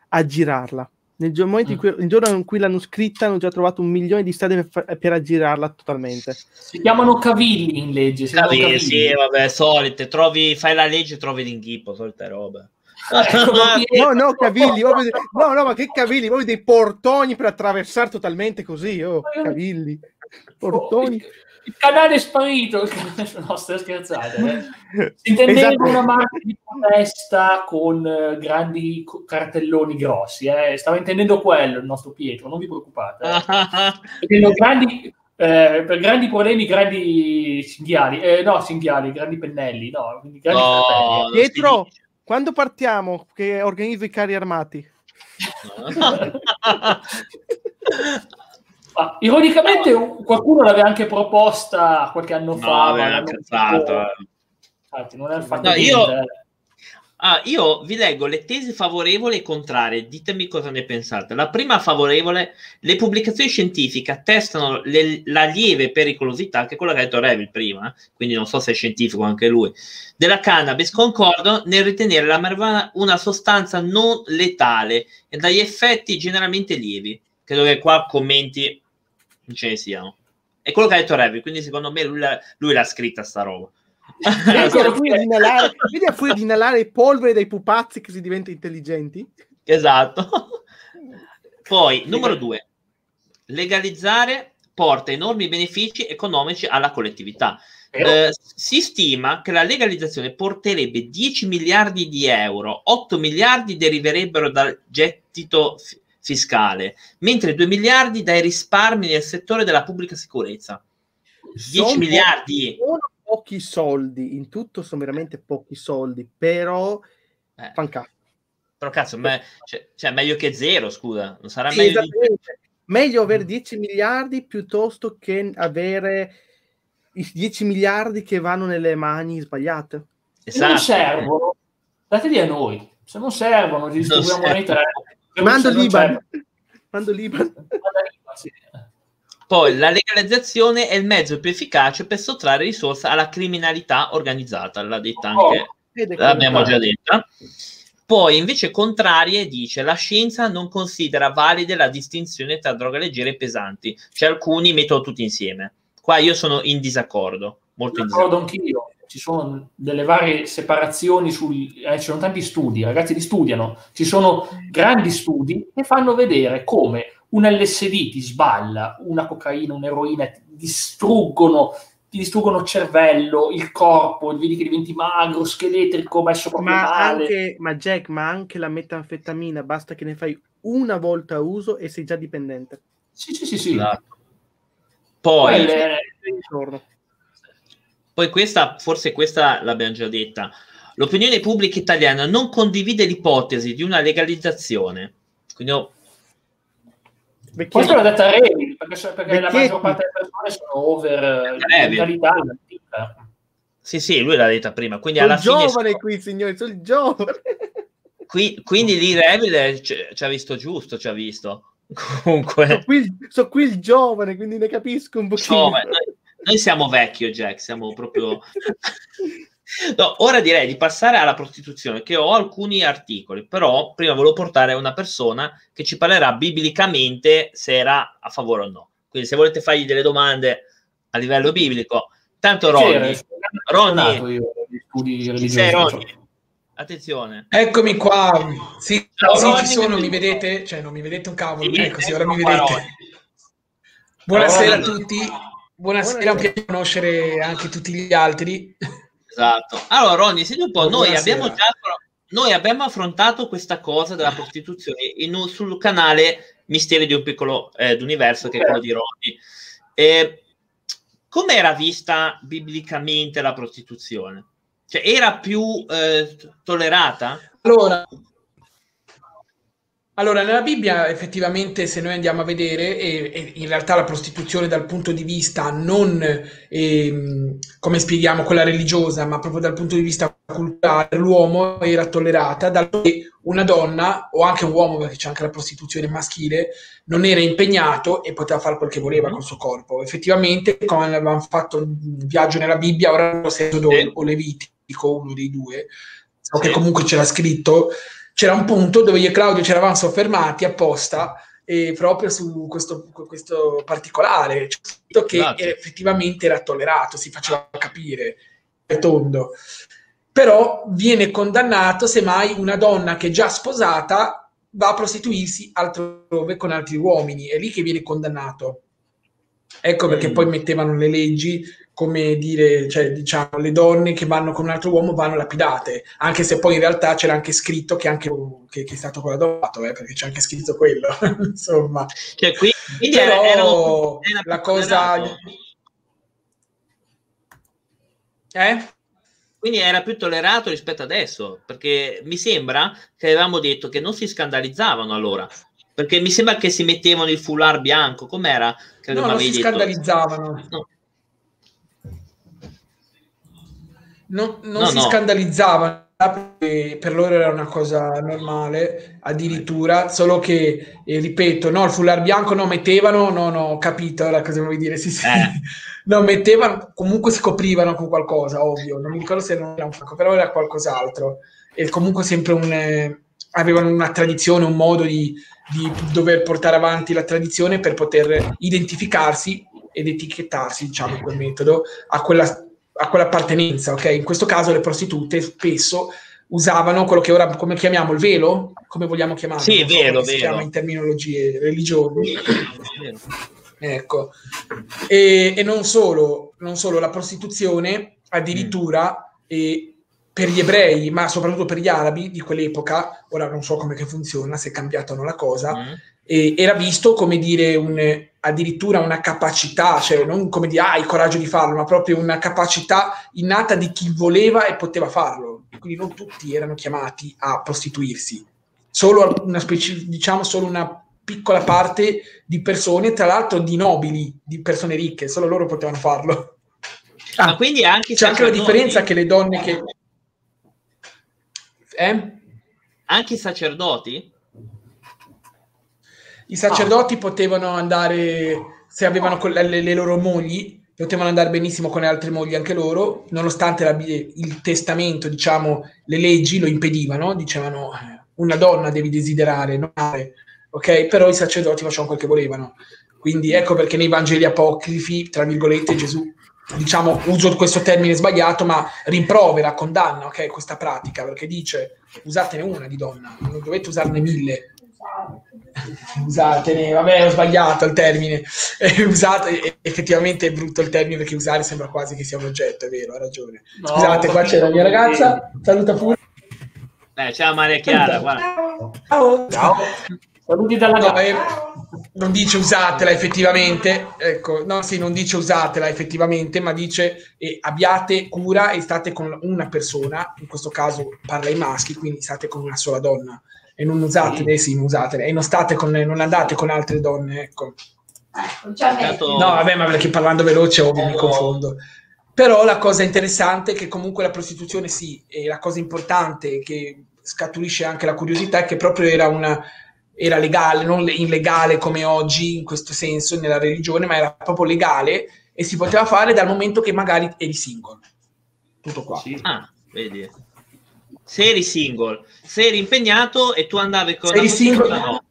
S3: aggirarla. Nel momento in mm. cui, il giorno in cui l'hanno scritta hanno già trovato un milione di strade per, per aggirarla totalmente.
S2: Si chiamano cavilli in legge.
S1: Cavilli, cavilli. sì, vabbè, solite. Trovi, fai la legge e trovi l'inghippo, solite robe. [laughs]
S3: no, no, cavilli, no, no, ma che cavilli, voi dei portoni per attraversare totalmente così, oh, cavilli, portoni
S2: il canale è sparito. [laughs] no, stai scherzando. Eh? Si intendeva esatto. una marca di protesta con uh, grandi cartelloni grossi. Eh? Stava intendendo quello il nostro Pietro, non vi preoccupate. Eh? [laughs] grandi, eh, per grandi problemi, grandi cinghiali. Eh, no, cinghiali, grandi pennelli. No, grandi
S3: no, Pietro, quando partiamo che organizzo i carri armati?
S2: Ah, ironicamente qualcuno l'aveva anche proposta qualche anno no, fa. Ma
S1: Infatti, non è fatto no, io, eh. Ah, io vi leggo le tesi favorevoli e contrarie, ditemi cosa ne pensate. La prima favorevole, le pubblicazioni scientifiche attestano le, la lieve pericolosità, che è quello che ha detto Revil prima, quindi non so se è scientifico anche lui, della cannabis, concordo nel ritenere la marijuana una sostanza non letale e dagli effetti generalmente lievi. Credo che qua commenti non ce ne siano. È quello che ha detto Revi, quindi secondo me lui l'ha, lui l'ha scritta sta roba.
S3: Vedi a furia [laughs] di inalare polvere dai pupazzi che si diventa intelligenti?
S1: Esatto. Poi, numero due, legalizzare porta enormi benefici economici alla collettività. Eh, si stima che la legalizzazione porterebbe 10 miliardi di euro, 8 miliardi deriverebbero dal gettito fiscale, mentre 2 miliardi dai risparmi nel settore della pubblica sicurezza. 10 sono miliardi.
S3: Sono pochi soldi, in tutto sono veramente pochi soldi, però
S1: eh. fancato. Però cazzo, me, cioè, cioè, meglio che zero, scusa, non sarà sì, meglio di...
S3: Meglio avere 10 miliardi piuttosto che avere i 10 miliardi che vanno nelle mani sbagliate.
S2: Esatto. Non servono, dateli a noi. Se non servono, li distribuiamo noi tre.
S3: Mando Liban. Mando Liban.
S1: Poi la legalizzazione è il mezzo più efficace per sottrarre risorse alla criminalità organizzata, l'ha detta anche, oh, l'abbiamo già detta. Poi invece contrarie dice la scienza non considera valide la distinzione tra droghe leggere e pesanti, cioè alcuni mettono tutti insieme. Qua io sono in disaccordo, molto in disaccordo.
S2: anch'io. Ci sono delle varie separazioni, sul, eh, ci sono tanti studi, i ragazzi li studiano, ci sono grandi studi che fanno vedere come un LSD ti sballa, una cocaina, un'eroina ti distruggono, ti distruggono il cervello, il corpo, vedi che diventi magro, scheletrico, messo proprio
S3: ma
S2: male.
S3: Anche, ma Jack, ma anche la metanfetamina, basta che ne fai una volta uso e sei già dipendente.
S2: Sì, sì, sì. sì.
S1: Esatto. Poi, poi, poi questa, forse questa l'abbiamo già detta, l'opinione pubblica italiana non condivide l'ipotesi di una legalizzazione. Quindi oh,
S2: perché... Questo l'ha detta Revi, perché, perché la maggior parte delle persone sono over la mentalità.
S1: Sì, sì, lui l'ha detta prima. Quindi
S3: sono
S1: alla
S3: giovane fine... qui, signori, sono giovane. [laughs]
S1: Qui, quindi lì Revile ci, ha visto giusto, ci ha visto. [laughs] Comunque...
S3: Sono qui, so qui, il giovane, quindi ne capisco un pochino.
S1: Noi, noi siamo vecchio, Jack, siamo proprio... [laughs] No, ora direi di passare alla prostituzione, che ho alcuni articoli, però prima volevo portare una persona che ci parlerà biblicamente se era a favore o no. Quindi se volete fargli delle domande a livello biblico, tanto Ronny, Ronny, ci sei Ronny? Attenzione.
S5: Eccomi qua. Sì, Ciao, sì Ronny, ci sono, mi vedete? Cioè, non mi vedete un cavolo. Sì, ecco, sì, ora mi vedete. Ronny. Buonasera a tutti. Buonasera, Buonasera, un piacere conoscere anche tutti gli altri.
S1: Esatto. Allora, Ronny, senti un po', noi abbiamo già noi abbiamo affrontato questa cosa della prostituzione in, sul canale Misteri di un piccolo eh, universo, che è quello di Ronny. Eh, come era vista biblicamente la prostituzione? Cioè, era più eh, tollerata?
S5: Allora, allora, nella Bibbia effettivamente se noi andiamo a vedere, e, e in realtà la prostituzione dal punto di vista non, ehm, come spieghiamo, quella religiosa, ma proprio dal punto di vista culturale, l'uomo era tollerata, dal che una donna, o anche un uomo, perché c'è anche la prostituzione maschile, non era impegnato e poteva fare quel che voleva col suo corpo. Effettivamente, come avevamo fatto un viaggio nella Bibbia, ora non so se o Levitico, uno dei due, so che comunque c'era scritto c'era un punto dove io e Claudio ci eravamo soffermati apposta eh, proprio su questo, questo particolare, cioè, che Grazie. effettivamente era tollerato, si faceva capire, è tondo. Però viene condannato se mai una donna che è già sposata va a prostituirsi altrove con altri uomini, è lì che viene condannato. Ecco perché mm. poi mettevano le leggi come dire, cioè, diciamo, le donne che vanno con un altro uomo vanno lapidate, anche se poi in realtà c'era anche scritto che, anche, che, che è stato colladorato, eh, perché c'è anche scritto quello, [laughs] insomma.
S1: Cioè, qui, quindi
S5: Però era, era la cosa...
S1: Eh? Quindi era più tollerato rispetto adesso, perché mi sembra che avevamo detto che non si scandalizzavano allora, perché mi sembra che si mettevano il foulard bianco, com'era?
S5: Credo no, non si detto. scandalizzavano. No. Non, non no, si no. scandalizzavano per loro era una cosa normale addirittura solo che eh, ripeto no il foulard bianco no mettevano no no ho capito ora cosa vuoi dire sì sì eh. [laughs] no mettevano comunque si coprivano con qualcosa ovvio non mi ricordo se non era un falco però era qualcos'altro e comunque sempre un eh, avevano una tradizione un modo di, di dover portare avanti la tradizione per poter identificarsi ed etichettarsi diciamo quel metodo a quella a quell'appartenenza, ok? In questo caso le prostitute spesso usavano quello che ora come chiamiamo il velo, come vogliamo chiamarlo?
S1: Sì, so velo,
S5: si chiama in terminologie religiose. ecco. E, e, non, solo, non solo la prostituzione, addirittura mm. per gli ebrei, ma soprattutto per gli arabi di quell'epoca, ora non so come funziona, se è cambiata o no la cosa, mm. era visto come dire un addirittura una capacità, cioè non come dire ah, il coraggio di farlo, ma proprio una capacità innata di chi voleva e poteva farlo. Quindi non tutti erano chiamati a prostituirsi, solo una specie, diciamo solo una piccola parte di persone, tra l'altro di nobili, di persone ricche, solo loro potevano farlo.
S1: Ah, quindi anche
S5: c'è anche la differenza che le donne che
S1: eh? anche i sacerdoti
S5: i sacerdoti ah. potevano andare, se avevano le, le, loro mogli, potevano andare benissimo con le altre mogli anche loro, nonostante la, il testamento, diciamo, le leggi lo impedivano, dicevano eh, una donna devi desiderare, non amare, ok? Però i sacerdoti facevano quel che volevano. Quindi ecco perché nei Vangeli apocrifi, tra virgolette, Gesù, diciamo, uso questo termine sbagliato, ma rimprovera, condanna, ok, questa pratica, perché dice usatene una di donna, non dovete usarne mille, usatene, vabbè ho sbagliato il termine, eh, usate, effettivamente è brutto il termine perché usare sembra quasi che sia un oggetto, è vero, ha ragione. No, Scusate, qua c'è la mia ragazza, saluta pure.
S1: Eh, ciao Maria Chiara,
S5: Ciao. Ciao. Saluti dalla no, eh, non dice usatela effettivamente, ecco, no, sì, non dice usatela effettivamente, ma dice eh, abbiate cura e state con una persona, in questo caso parla ai maschi, quindi state con una sola donna e non usatele, sì, usatele, e non, state con, non andate con altre donne, ecco. No, vabbè, ma perché parlando veloce ovvio mi confondo. Però la cosa interessante è che comunque la prostituzione sì, e la cosa importante che scaturisce anche la curiosità è che proprio era una era legale, non illegale come oggi in questo senso nella religione, ma era proprio legale e si poteva fare dal momento che magari eri single. Tutto qua.
S1: Sì. Ah, vedi. Se eri single, se eri impegnato e tu andavi con...
S5: Se eri single, no.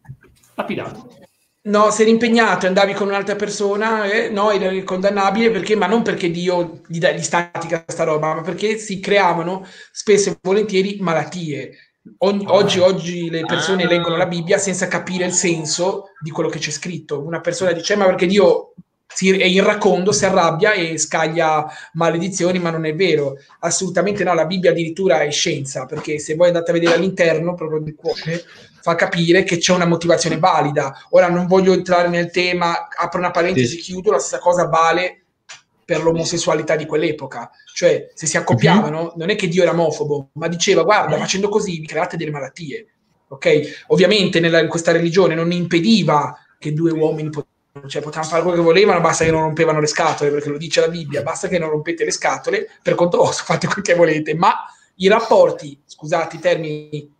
S5: Lapidato. No, se eri impegnato e andavi con un'altra persona, eh, no, eri condannabile perché, ma non perché Dio gli, gli statica sta roba, ma perché si creavano spesso e volentieri malattie Ogni, ah. oggi, oggi, le persone ah. leggono la Bibbia senza capire il senso di quello che c'è scritto. Una persona dice: Ma perché Dio si, è irracondo, si arrabbia e scaglia maledizioni, ma non è vero. Assolutamente no. La Bibbia addirittura è scienza, perché se voi andate a vedere all'interno proprio del cuore, fa capire che c'è una motivazione valida. Ora non voglio entrare nel tema, apro una parentesi, sì. chiudo, la stessa cosa vale per l'omosessualità di quell'epoca. Cioè, se si accoppiavano, uh-huh. non è che Dio era omofobo, ma diceva, guarda, facendo così vi create delle malattie. Ok? Ovviamente nella, in questa religione non impediva che due uomini potevano, cioè, potevano fare quello che volevano, basta che non rompevano le scatole, perché lo dice la Bibbia, basta che non rompete le scatole, per conto vostro [laughs] fate quel che volete, ma i rapporti, scusate i termini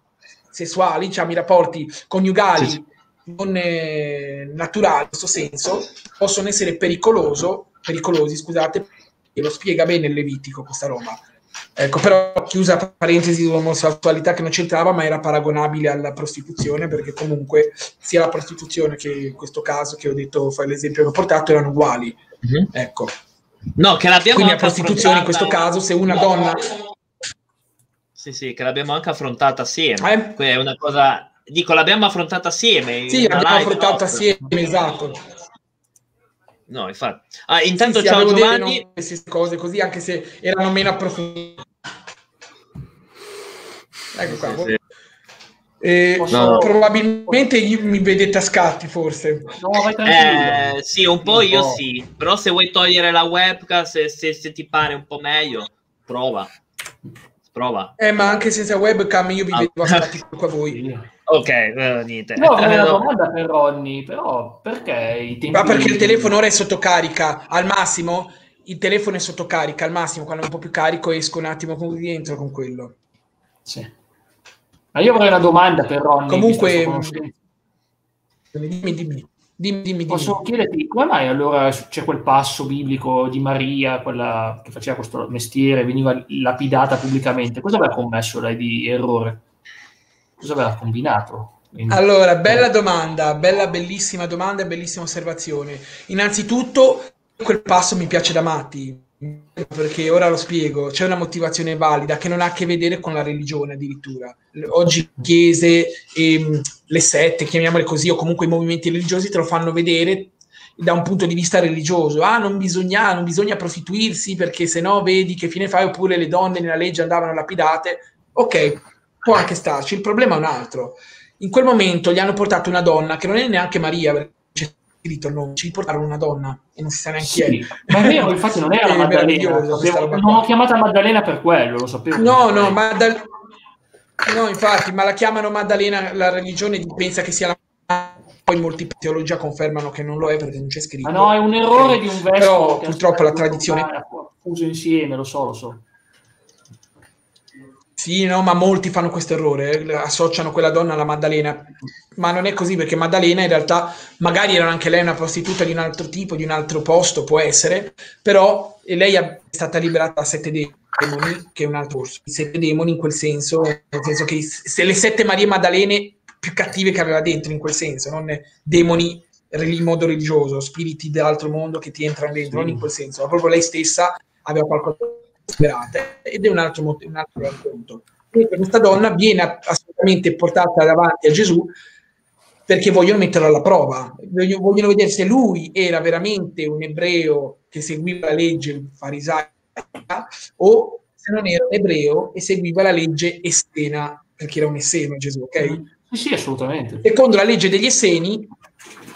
S5: sessuali, diciamo i rapporti coniugali, sì. non eh, naturali in questo senso, possono essere pericoloso pericolosi, scusate, e lo spiega bene il Levitico questa roba. Ecco, però chiusa parentesi sull'omosessualità che non c'entrava, ma era paragonabile alla prostituzione, perché comunque sia la prostituzione che in questo caso che ho detto, fai l'esempio che ho portato, erano uguali. Mm-hmm. Ecco.
S1: No, che l'abbiamo
S5: Quindi la prostituzione in questo caso, se una donna...
S1: Sì, sì, che l'abbiamo anche affrontata assieme. Eh? È una cosa... Dico, l'abbiamo affrontata assieme.
S5: Sì, l'abbiamo affrontata assieme, esatto.
S1: No, infatti. Ah, intanto sì, ciao Giovanni.
S5: Queste cose così, anche se erano meno approfondite. Ecco qua. Sì, sì. Eh, no. Probabilmente mi vedete a scatti, forse.
S1: No, eh, sì, un po' io sì. Però se vuoi togliere la webcam, se, se, se ti pare un po' meglio, prova. Prova.
S5: Eh, ma anche senza webcam io vi ah. vedo a scatti [laughs] qua voi.
S1: Ok, eh, niente.
S2: No, ho una domanda per Ronny, però perché i
S5: tempi... Ma perché il telefono ora è sotto carica, al massimo il telefono è sotto carica, al massimo quando è un po' più carico esco un attimo con, rientro con quello.
S2: Sì. Ma io avrei una domanda per Ronny.
S5: Comunque... Dimmi, dimmi. Dimmi, dimmi,
S2: Posso
S5: dimmi.
S2: chiederti come mai allora c'è quel passo biblico di Maria, quella che faceva questo mestiere, veniva lapidata pubblicamente? Cosa aveva commesso lei di errore? Cosa aveva combinato?
S5: Allora, bella domanda, bella, bellissima domanda e bellissima osservazione. Innanzitutto, quel passo mi piace da matti, perché ora lo spiego, c'è una motivazione valida che non ha a che vedere con la religione addirittura. Oggi chiese, ehm, le sette, chiamiamole così, o comunque i movimenti religiosi te lo fanno vedere da un punto di vista religioso. Ah, non bisogna, non bisogna prostituirsi perché se no vedi che fine fai, oppure le donne nella legge andavano lapidate. Ok, può anche starci. Il problema è un altro. In quel momento gli hanno portato una donna che non è neanche Maria, perché c'è scritto il nome, ci portarono una donna e non si sa neanche
S2: sì, chi è. Ma è vero, infatti non era Maddalena. non l'ho chiamata Maddalena per quello, lo sapevo.
S5: No, no, Maddalena. No, infatti, ma la chiamano Maddalena, la religione pensa che sia la poi molti teologia confermano che non lo è perché non c'è scritto.
S2: Ma no, è un errore di un verso.
S5: Però purtroppo la tradizione...
S2: Fuso insieme, lo so, lo so.
S5: Sì, no, ma molti fanno questo errore, associano quella donna alla Maddalena, ma non è così perché Maddalena in realtà magari era anche lei una prostituta di un altro tipo, di un altro posto, può essere, però lei è stata liberata da sette demoni, che è un altro corso, sette demoni in quel senso, nel senso che se le sette Marie Maddalene più cattive che aveva dentro in quel senso, non demoni in modo religioso, spiriti dell'altro mondo che ti entrano dentro, non in quel senso, ma proprio lei stessa aveva qualcosa disperate ed è un altro, un altro racconto. Questa donna viene assolutamente portata davanti a Gesù perché vogliono metterlo alla prova, vogliono vedere se lui era veramente un ebreo che seguiva la legge farisaica o se non era un ebreo e seguiva la legge estena perché era un esseno Gesù, ok?
S2: Sì, sì, assolutamente.
S5: Secondo la legge degli Esseni,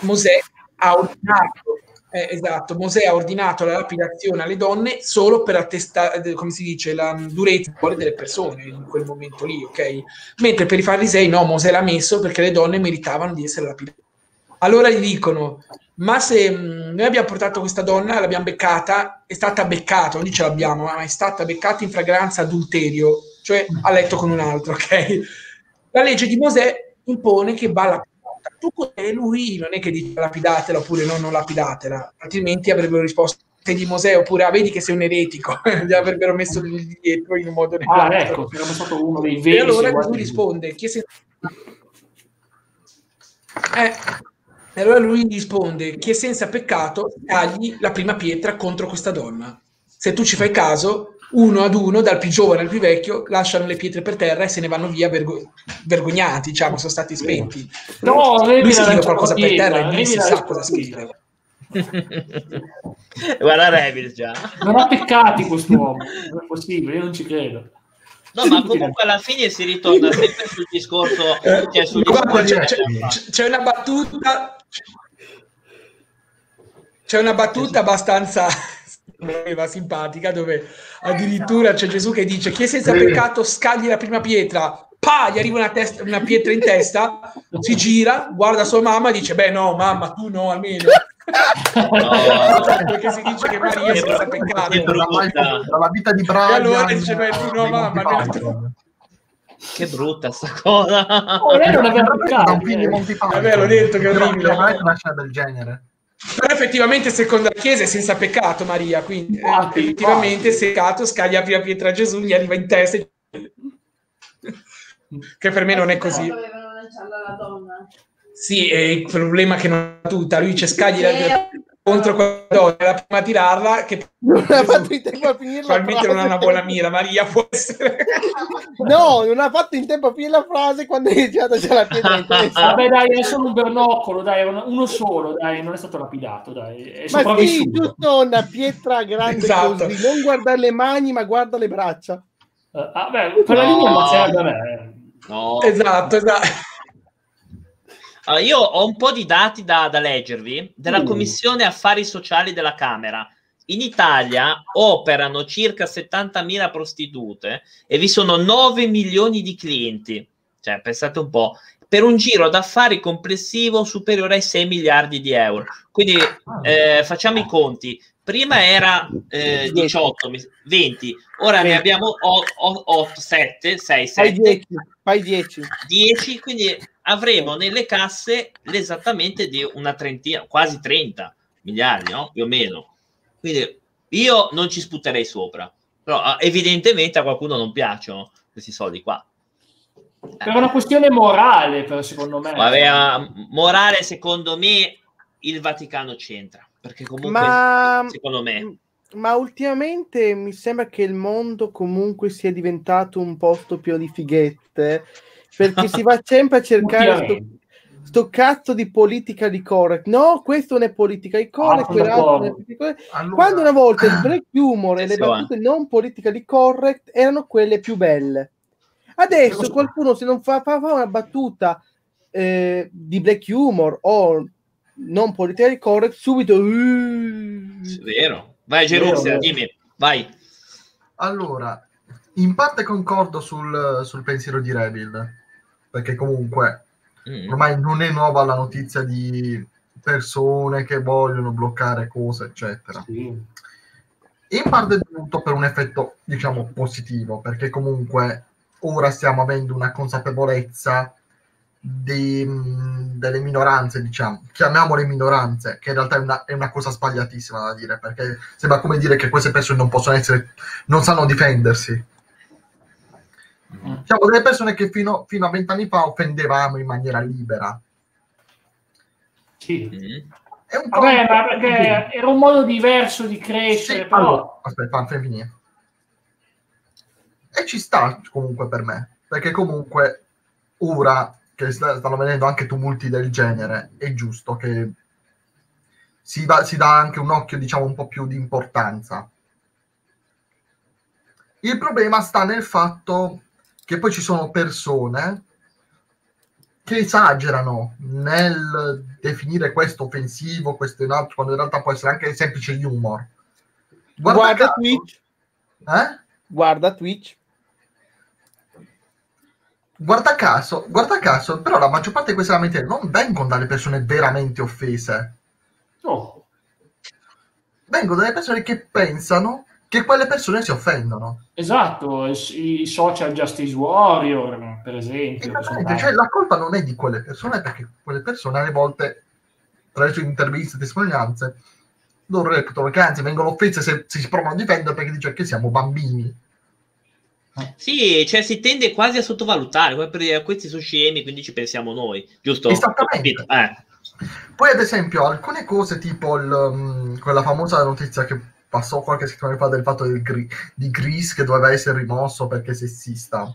S5: Mosè ha ordinato eh, esatto, Mosè ha ordinato la lapidazione alle donne solo per attestare, come si dice, la durezza delle persone in quel momento lì, ok? Mentre per i farisei no, Mosè l'ha messo perché le donne meritavano di essere lapidate. Allora gli dicono, ma se mm, noi abbiamo portato questa donna, l'abbiamo beccata, è stata beccata, non ce l'abbiamo, ma è stata beccata in fragranza adulterio, cioè a letto con un altro, ok? La legge di Mosè impone che va lapidata tu e lui non è che dice lapidatela oppure no, non lapidatela, altrimenti avrebbero risposto di Mosè oppure ah, vedi che sei un eretico, [laughs] gli avrebbero messo lì dietro in un modo
S2: Ah, ecco, sarebbe stato uno dei veri.
S5: E allora lui risponde, chi è. Eh, e allora lui risponde, chi è senza peccato, tagli la prima pietra contro questa donna. Se tu ci fai caso, uno ad uno, dal più giovane al più vecchio, lasciano le pietre per terra e se ne vanno via vergo- vergognati, diciamo, sono stati spenti.
S2: No,
S5: lui scrive qualcosa per terra e lui si sa cosa scrive. [laughs]
S1: Guarda Revil già.
S2: Non ha peccati quest'uomo, non è possibile, io non ci credo.
S1: No, ma comunque alla fine si ritorna sempre sul discorso. Cioè sul
S5: discorso c'è, c'è, c'è, una battuta. C'è una battuta abbastanza aveva simpatica dove addirittura c'è Gesù che dice chi è senza peccato scagli la prima pietra. Pa, gli arriva una, testa, una pietra in testa si gira, guarda sua mamma e dice beh no mamma tu no almeno. No, [laughs] perché si dice che Maria è senza peccato
S4: la vita. di Brian
S5: e allora dice beh tu no mamma almeno
S1: che brutta sta cosa.
S2: Oh, lei non aveva peccato
S5: è vero, ho detto che è orribile.
S4: una scena del genere
S5: però effettivamente secondo la Chiesa è senza peccato Maria, quindi eh, ah, effettivamente se peccato scaglia la prima pietra Gesù, gli arriva in testa che per me non è così. Sì, è il problema che non ha tutta, lui dice scagli la contro quella donna, la prima a tirarla che [laughs]
S3: non ha fatto in tempo a finire
S5: probabilmente non ha una buona [laughs] mira, Maria può essere
S3: no, non ha fatto in tempo a finire la frase quando è iniziata già la pietra in testa.
S2: Vabbè dai, è solo un bernoccolo dai, uno solo dai, non è stato lapidato dai, è
S3: ma sì, giusto una pietra grande esatto. così non guardare le mani ma guarda le braccia.
S2: Uh, ah, beh, quella no. linea non serve
S5: no. esatto, esatto
S1: allora, io ho un po' di dati da, da leggervi della uh. Commissione Affari Sociali della Camera. In Italia operano circa 70.000 prostitute e vi sono 9 milioni di clienti. Cioè, pensate un po', per un giro d'affari complessivo superiore ai 6 miliardi di euro. Quindi ah. eh, facciamo i conti. Prima era eh, 18, 20, ora ne abbiamo 8, 7, 6, 7.
S3: Fai 10.
S1: 10, quindi avremo nelle casse l'esattamente di una trentina, quasi 30 miliardi, no? Più o meno. Quindi io non ci sputerei sopra, però ah, evidentemente a qualcuno non piacciono questi soldi qua.
S2: Per una questione morale, però, secondo me.
S1: Vabbè, ah, morale, secondo me, il Vaticano c'entra, perché comunque, ma, secondo me...
S3: Ma ultimamente mi sembra che il mondo comunque sia diventato un posto pieno di fighette perché si va sempre a cercare sto, sto, cazzo di politica di correct. No, questo non è politica di correct, ah, allora... Quando una volta il break [coughs] humor e le battute non politica di correct erano quelle più belle. Adesso qualcuno se non fa, fa, fa una battuta eh, di black humor o non politica di correct, subito... Uh...
S1: Vero. Vai Gerussia, dimmi, vai.
S4: Allora, in parte concordo sul, sul pensiero di Revil perché comunque mm. ormai non è nuova la notizia di persone che vogliono bloccare cose, eccetera. Sì. In parte è dovuto per un effetto, diciamo, positivo, perché comunque ora stiamo avendo una consapevolezza di, delle minoranze, diciamo, chiamiamole minoranze, che in realtà è una, è una, cosa sbagliatissima da dire, perché sembra come dire che queste persone non possono essere, non sanno difendersi. Mm. Siamo delle persone che fino, fino a vent'anni fa offendevamo in maniera libera.
S2: Sì. Mm. È un po Vabbè, ma perché era un modo diverso di crescere. Sì, però... allora,
S4: aspetta, fammi finire. E ci sta comunque per me, perché comunque ora che stanno venendo anche tumulti del genere, è giusto che si, va, si dà anche un occhio, diciamo, un po' più di importanza. Il problema sta nel fatto che poi ci sono persone che esagerano nel definire questo offensivo, questo in altro, quando in realtà può essere anche semplice humor.
S3: Guarda, Guarda Twitch.
S4: Eh?
S3: Guarda Twitch.
S4: Guarda caso, guarda caso, però la maggior parte di queste lamentele non vengono dalle persone veramente offese.
S2: No.
S4: Vengono dalle persone che pensano che quelle persone si offendono.
S2: Esatto, i social justice warrior, per esempio.
S4: Cioè, la colpa non è di quelle persone, perché quelle persone alle volte, tra le sue interviste e testimonianze, loro reputano che anzi vengono offese se, se si provano a difendere perché dice che siamo bambini.
S1: Sì, cioè si tende quasi a sottovalutare, come per dire questi sono scemi, quindi ci pensiamo noi, giusto?
S4: Esattamente. Eh. Poi ad esempio alcune cose tipo il, um, quella famosa notizia che passò qualche settimana fa del fatto del gri- di Gris che doveva essere rimosso perché sessista.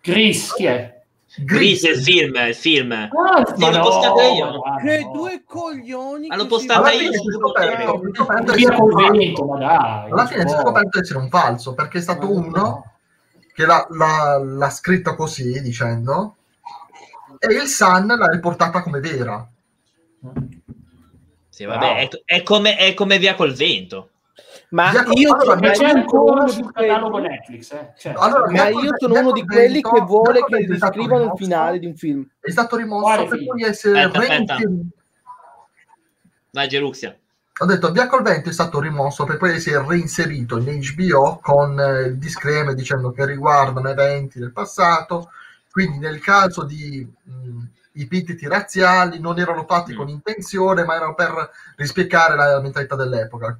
S2: Gris, chi è?
S1: Gris è il film, il film.
S3: Ah, sì, l'ho no, postata io. No. Che due coglioni.
S1: L'ho postata io
S4: Alla fine si è scoperto essere un falso perché è stato uno che l'ha, l'ha, l'ha scritto così dicendo e il Sun l'ha riportata come vera.
S1: Sì, vabbè, wow. è, è, come, è come via col vento.
S3: Ma io, allora, c'è ancora sul catalogo Netflix. Eh? Cioè, allora, ma io sono uno di quelli che vuole che descrivano il finale di un film.
S4: È stato rimosso per poi essere
S1: aspetta, Vai Geruxia.
S4: Ho detto Via col vento è stato rimosso per poi essere reinserito in HBO con eh, il disclaimer dicendo che riguardano eventi del passato. Quindi nel caso di mh, i epiteti razziali non erano fatti mm. con intenzione, ma erano per rispiegare la mentalità dell'epoca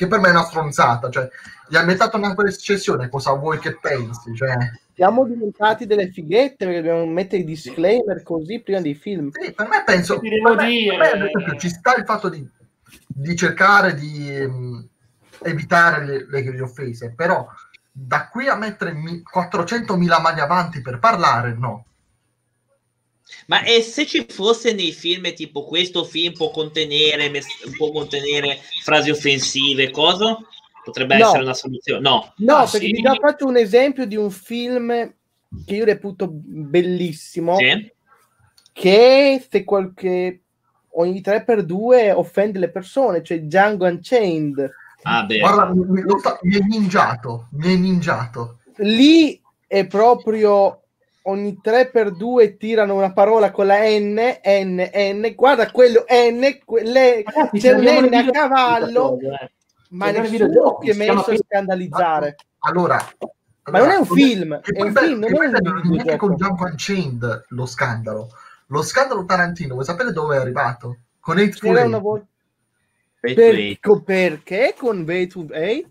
S4: che per me è una stronzata. Cioè, gli ha inventato una recessione, cosa vuoi che pensi? Cioè...
S3: Siamo diventati delle fighette perché dobbiamo mettere i disclaimer così prima dei film.
S4: Sì, per me penso... Per me, per me, ci sta il fatto di, di cercare di um, evitare le, le, le offese, però da qui a mettere 400.000 mani avanti per parlare, no.
S1: Ma e se ci fosse nei film tipo questo film può contenere, può contenere frasi offensive, cosa? Potrebbe no. essere una soluzione. No,
S3: no ah, perché sì. vi ho fatto un esempio di un film che io reputo bellissimo. Sì. Che se qualche ogni 3x2 offende le persone, cioè Django Unchained.
S1: Ah, beh.
S4: Guarda, mi, mi è ninjato, mi è ninjato.
S3: Lì è proprio ogni 3x2 tirano una parola con la N, N, N, guarda quello N, quelle, Ragazzi, c'è un N a cavallo, eh. ma nessuno si è messo a scandalizzare.
S4: Allora,
S3: ma non è un film, è un film, non è un
S4: video. con Jump Unchained lo scandalo. Lo scandalo Tarantino, vuoi sapere dove è arrivato? Con Hateful Eight. Vo-
S3: per, perché con Hateful Eight?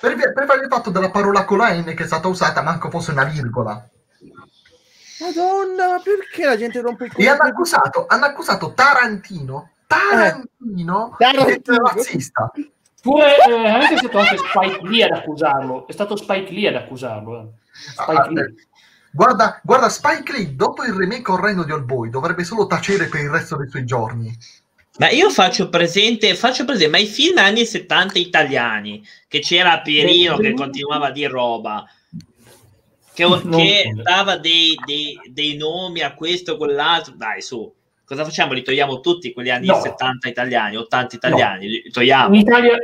S4: Per, per il fatto della parola con la N che è stata usata manco fosse una virgola.
S3: Madonna, perché la gente rompe il
S4: culo? E hanno accusato, hanno accusato Tarantino, Tarantino, eh. Tarantino. razzista.
S2: Pure eh, anche stato anche Spike Lee ad accusarlo. È stato Spike Lee ad accusarlo. Eh. Spike ah,
S4: Lee. Guarda, guarda, Spike Lee, dopo il remake orrendo di All Boy, dovrebbe solo tacere per il resto dei suoi giorni.
S1: Ma io faccio presente, faccio presente, ma i film anni 70 italiani, che c'era Pierino che continuava a dire roba, che, che dava dei, dei, dei, nomi a questo o quell'altro. Dai, su, cosa facciamo? Li togliamo tutti quegli anni no. 70 italiani, 80 italiani? No. Li togliamo.
S2: In Italia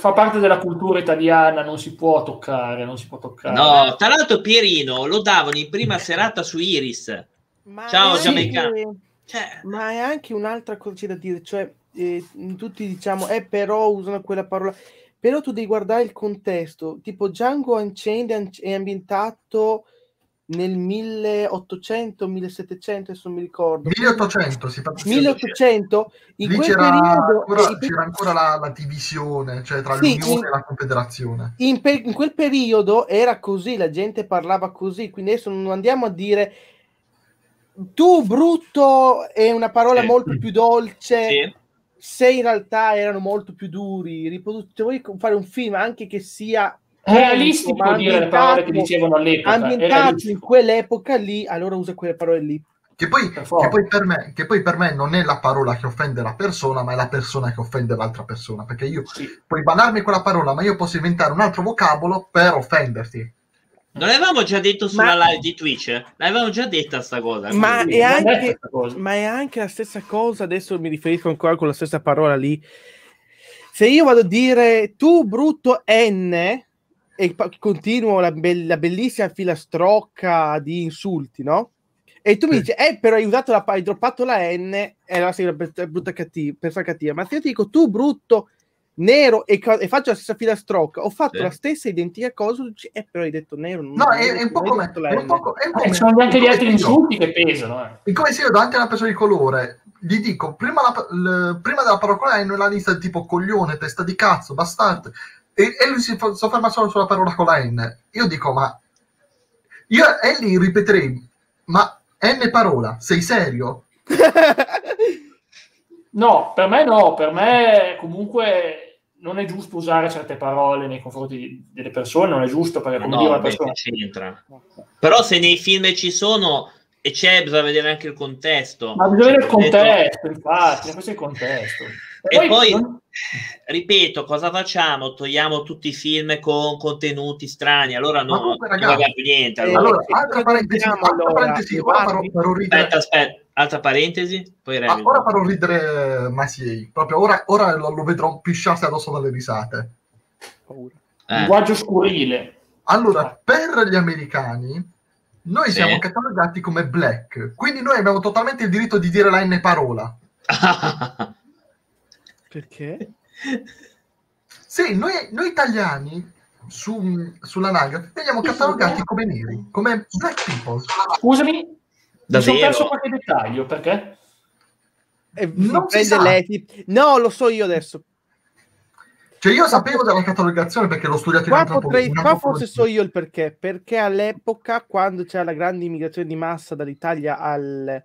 S2: fa parte della cultura italiana, non si può toccare, non si può toccare.
S1: No, tra l'altro Pierino lo davano in prima serata su Iris. Ma Ciao Giamaicano.
S3: Cioè... Ma è anche un'altra cosa da dire, cioè eh, tutti diciamo, eh però usano quella parola però tu devi guardare il contesto, tipo Django Unchained è ambientato nel 1800, 1700, adesso non mi ricordo.
S4: 1800, si
S3: fa 1800, in
S4: Lì
S3: quel
S4: c'era,
S3: periodo...
S4: Ancora, c'era ancora la, la, divisione, cioè tra sì, l'Unione in, e la Confederazione.
S3: In, per, in, quel periodo era così, la gente parlava così, quindi adesso non andiamo a dire tu brutto è una parola sì. molto più dolce. Sì se in realtà erano molto più duri, riprodu- se vuoi fare un film anche che sia
S2: realistico dire le parole che dicevano all'epoca
S3: ambientato in quell'epoca lì allora usa quelle parole lì
S4: che poi, che, poi me, che poi, per me, non è la parola che offende la persona ma è la persona che offende l'altra persona perché io sì. puoi banarmi quella parola ma io posso inventare un altro vocabolo per offenderti
S1: Non l'avevamo già detto sulla ma... live di Twitch? L'avevamo già detta sta cosa.
S3: Ma è, anche, ma è, anche, la stessa cosa, adesso mi riferisco ancora con la stessa parola lì. Se io vado a dire tu brutto N e continuo la, be- la bellissima filastrocca di insulti, no? E tu mi dici, eh, però hai usato la, hai droppato la N, e allora sei una brutta cattiva, persona cattiva. Ma se io ti dico tu brutto nero e, e, faccio la stessa filastrocca, ho fatto sì. la stessa identica cosa, e eh, però hai detto nero.
S4: Non no, è, è, un po' come... È un po è po
S2: eh, sono anche gli altri insulti che pesano. Eh.
S4: E come se io davanti a una persona di colore gli dico, prima, la, l, prima della parola N la lista tipo coglione, testa di cazzo, bastardo, e, e lui si sofferma solo sulla parola con la N. Io dico, ma... Io e lì ripeterei, ma N parola, sei serio? [laughs]
S2: no, per me no, per me comunque non è giusto usare certe parole nei confronti delle persone, non è giusto perché come no, dire una persona...
S1: c'entra. Però se nei film ci sono e c'è, bisogna vedere anche il contesto.
S2: Ma bisogna vedere il contesto, infatti, questo è il contesto.
S1: E, e poi, ripeto, cosa facciamo? Togliamo tutti i film con contenuti strani, allora no, comunque, ragazzi, non più niente.
S4: Allora, allora altra parentesi, altra parentesi ora farò, farò ridere...
S1: Aspetta, aspetta, altra parentesi, poi
S4: ah, ora farò ridere Masiei, proprio ora, ora lo, lo vedrò pisciarsi addosso dalle risate.
S2: Eh. Linguaggio scurile.
S4: Allora, per gli americani noi sì. siamo catalogati come black, quindi noi abbiamo totalmente il diritto di dire la N parola. [laughs]
S3: Perché?
S4: Sì, noi, noi italiani su, sull'anagrafe veniamo catalogati come neri, come black people.
S2: Scusami, mi sono perso qualche dettaglio, perché?
S3: Eh, non. No, lo so io adesso.
S4: Cioè io sapevo della catalogazione perché l'ho studiato
S3: qua in potrei, Qua forse so io il perché. Perché all'epoca, quando c'era la grande immigrazione di massa dall'Italia al,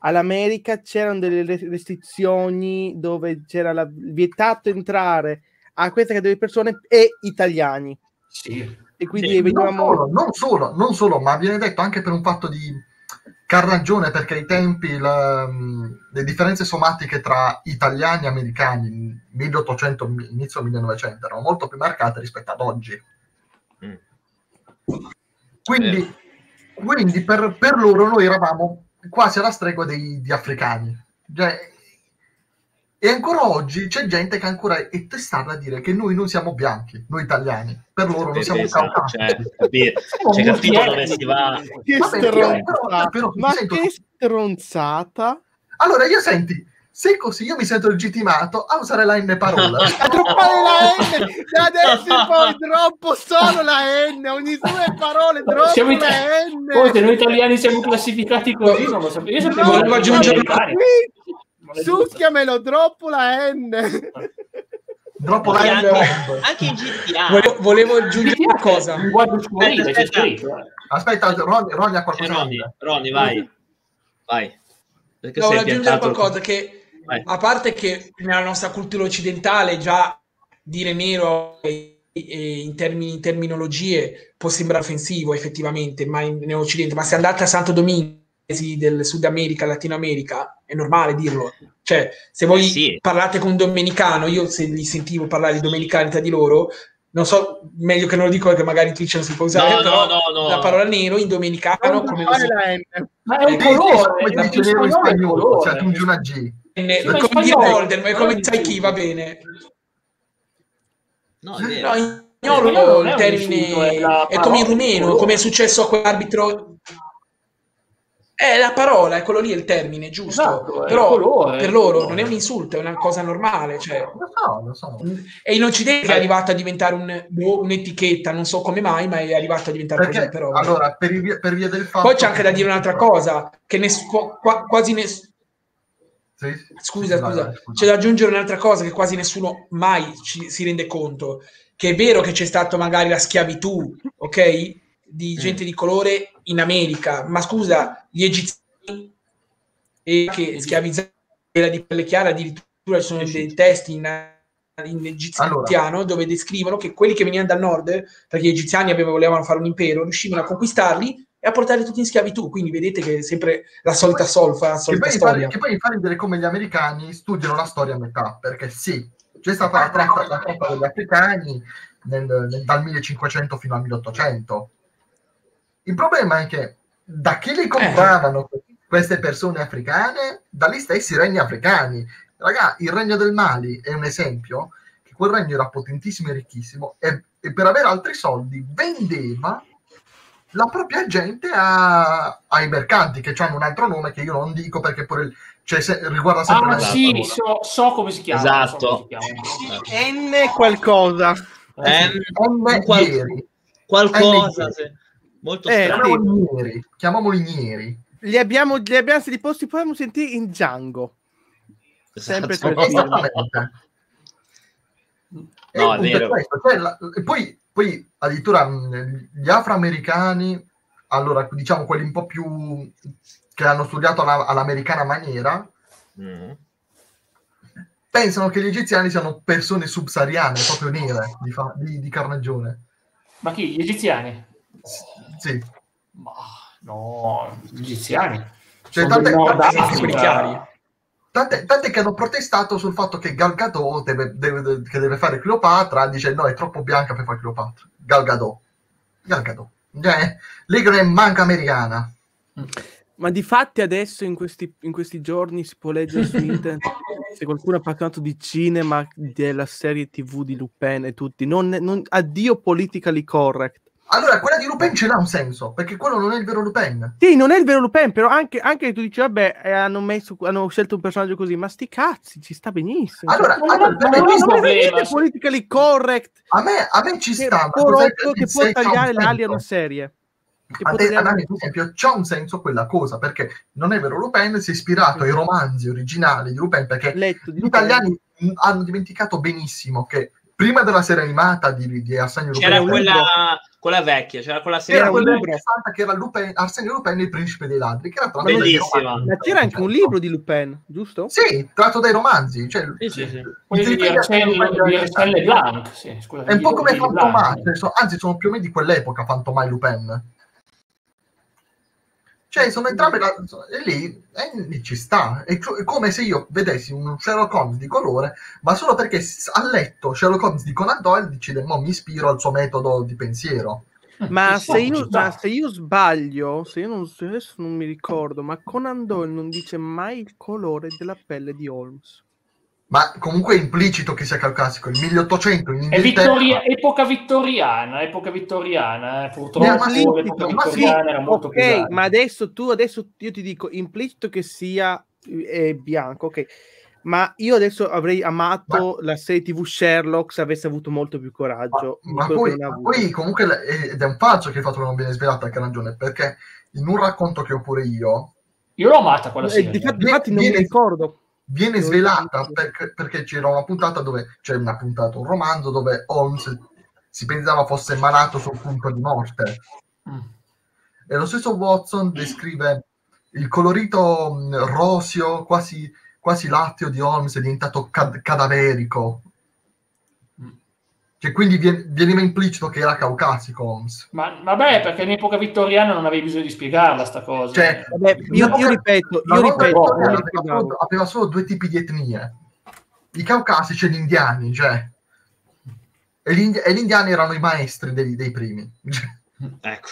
S3: all'America, c'erano delle restrizioni dove c'era la, vietato entrare a questa categoria di persone e italiani.
S4: Sì. E quindi sì, venivamo... non, solo, non, solo, non solo, ma viene detto anche per un fatto di ragione perché ai tempi la, le differenze somatiche tra italiani e americani 1800 inizio 1900 erano molto più marcate rispetto ad oggi mm. quindi, eh. quindi per, per, loro noi eravamo quasi alla stregua dei, di africani cioè, e ancora oggi c'è gente che ancora è testarda a dire che noi non siamo bianchi, noi italiani. Per loro non siamo
S1: esatto, caucasici. Cioè, c'è capito dove si va.
S3: Che stronzata. Però, Ma sento... che stronzata.
S4: Allora, io senti, se così io mi sento legittimato a usare la N parola. [laughs]
S3: a droppare la N! Da adesso poi droppo solo la N, ogni due parole droppo siamo la N.
S2: Poi se noi italiani siamo classificati così, non lo sapevo. Io sapevo
S3: no, aggiungere Succhiamelo, droppo la N.
S4: Droppo la
S1: N. Anche, in GTA.
S5: Volevo, volevo aggiungere una cosa.
S4: Aspetta, aspetta, Ronny, Ronny ha qualcosa.
S1: Ronny, Ronny, vai. Vai.
S5: Perché no, volevo aggiungere qualcosa che. A parte che nella nostra cultura occidentale già dire nero in, termini, in terminologie può sembrare offensivo effettivamente, ma in, in Occidente, ma se andate a Santo Domingo del Sud America, Latino America, è normale dirlo. Cioè, se voi sì. parlate con un domenicano, io se li sentivo parlare di domenicani tra di loro, non so, meglio che non lo dico perché magari Twitch non si può usare, no, però no, no, la parola nero in domenicano come lo si...
S2: Ma è un colore,
S4: nero in spagnolo, cioè aggiungi una G.
S5: È come dire Golden, è come sai chi, va bene. No, è vero. No, in spagnolo il termine è come in rumeno, come è successo a quell'arbitro è la parola, è quello lì il termine, giusto? Esatto, Però colore, per loro non è un insulto, è una cosa normale. Cioè, lo so, lo so. E in Occidente è arrivato a diventare un, boh, un'etichetta, non so come mai, ma è arrivato a diventare
S4: Perché, così. Però, allora, per via, per via, del fatto...
S5: Poi c'è anche da dire un'altra cosa, che ness- qua, quasi nessuno... Sì? Scusa, scusa, scusa, c'è da aggiungere un'altra cosa che quasi nessuno mai ci, si rende conto, che è vero che c'è stata magari la schiavitù, ok? Di gente di colore in America, ma scusa, gli egiziani e che schiavizzavano di pelle chiara, addirittura ci sono dei testi in, in egiziano allora. dove descrivono che quelli che venivano dal nord, perché gli egiziani avevano, volevano fare un impero, riuscivano a conquistarli e a portarli tutti in schiavitù. Quindi vedete che è sempre la solita solfa, la solita che storia.
S4: Fare, che poi fa ridere come gli americani studiano la storia a metà, perché sì, c'è stata la tratta, la tratta degli africani nel, nel, dal 1500 fino al 1800 Il problema è che da chi li compravano eh. queste persone africane? Dagli stessi regni africani. Raga, il regno del Mali è un esempio, che quel regno era potentissimo e ricchissimo e, e per avere altri soldi vendeva la propria gente a, ai mercanti che hanno un altro nome che io non dico perché pure cioè, se, riguarda sempre
S2: ah, sì, so, so, come si chiama
S1: esatto.
S3: so N qualcosa.
S1: N, N qual- ieri. qualcosa N sì. molto eh,
S4: chiamiamoli ieri
S3: li abbiamo, li abbiamo li posti possiamo sentire in Django.
S1: Sempre esatto. esattamente.
S4: No, è vero. Questo, cioè, la, poi poi addirittura gli afroamericani, allora diciamo quelli un po' più che hanno studiato alla, all'americana maniera, mm. pensano che gli egiziani siano persone subsahariane, proprio nere, di, fa, di, di carnagione.
S2: Ma chi? Gli egiziani?
S4: Sì.
S2: Ma no, gli egiziani.
S4: Cioè, tante, tante, chiari. Tant'è, tant'è, che hanno protestato sul fatto che Gal Gadot deve, deve, che deve fare Cleopatra dice no è troppo bianca per fare Cleopatra. Gal Gadot. Gal Gadot. Lei che è manca americana.
S3: Ma di fatti adesso in questi, in questi giorni si può leggere su internet [laughs] se qualcuno ha parlato di cinema della serie tv di Lupin e tutti. Non, non, addio politically correct
S4: allora, quella di Lupin ce l'ha un senso, perché quello non è il vero Lupin.
S3: Sì, non è il vero Lupin, però anche, anche tu dici, vabbè, eh, hanno, messo, hanno scelto un personaggio così, ma sti cazzi, ci sta benissimo.
S4: Allora,
S3: cioè,
S4: allora
S3: non, non, non è niente politically correct.
S4: A me, a me ci sta.
S3: Che, rotto, che può tagliare l'ali a una serie.
S4: A te, a me, per esempio, c'ha un senso quella cosa, perché non è vero Lupin, si è ispirato ai romanzi originali di Lupin, perché Letto, gli italiani hanno dimenticato benissimo che prima della serie animata di, di Arsenio
S1: Lupin... C'era quella quella vecchia, c'era quella serie
S4: era quella interessante che era Lupin, Arsenio Lupin il principe dei ladri, che era
S1: tratto Bellissima.
S3: Ma c'era anche un libro di Lupin, giusto?
S4: Sì, tratto dai romanzi. Cioè,
S2: sì, sì, sì. Di Arsène Blanc. Sì,
S4: è un po' come Fantomai, anzi sono più o meno di quell'epoca Fantomai Lupin. Cioè, sono entrambe la, e lì, e lì ci sta. È, è, come se io vedessi un Sherlock Holmes di colore, ma solo perché ha letto Sherlock Holmes di Conan Doyle decide, mo mi ispiro al suo metodo di pensiero.
S3: Ma se, io, ma se io sbaglio, se io non, adesso non mi ricordo, ma Conan Doyle non dice mai il colore della pelle di Holmes
S4: ma comunque è implicito che sia caucasico. Il 1800 in Inghilterra...
S2: È vittoria, epoca vittoriana, epoca vittoriana, eh. purtroppo l'epoca vittoriana sì, era molto
S3: Ok,
S2: pesante.
S3: ma adesso tu, adesso io ti dico, implicito che sia eh, bianco, ok. Ma io adesso avrei amato ma... la serie TV Sherlock se avesse avuto molto più coraggio.
S4: Ma, ma poi, poi, comunque, ed è un falso che il fatto che non viene svelato anche ragione, perché in un racconto che ho pure io...
S2: Io l'ho amata quella serie.
S3: Eh, difatti, difatti non viene... mi ricordo
S4: viene svelata perché, perché, c'era una puntata dove c'è una puntata, un romanzo dove Holmes si pensava fosse malato sul punto di morte. Mm. E lo stesso Watson descrive il colorito mm, roseo, quasi, quasi latteo di Holmes è diventato cad- cadaverico che quindi veniva implicito che era caucasico Holmes.
S2: Ma vabbè, perché in epoca vittoriana non avevi bisogno di spiegarla sta cosa.
S3: Cioè, vabbè, io, io, ripeto, io ripeto
S4: aveva, solo, aveva, solo, due tipi di etnie, i caucasici e gli indiani, cioè. E gli, e gli indiani erano i maestri dei, dei primi. [laughs]
S1: ecco.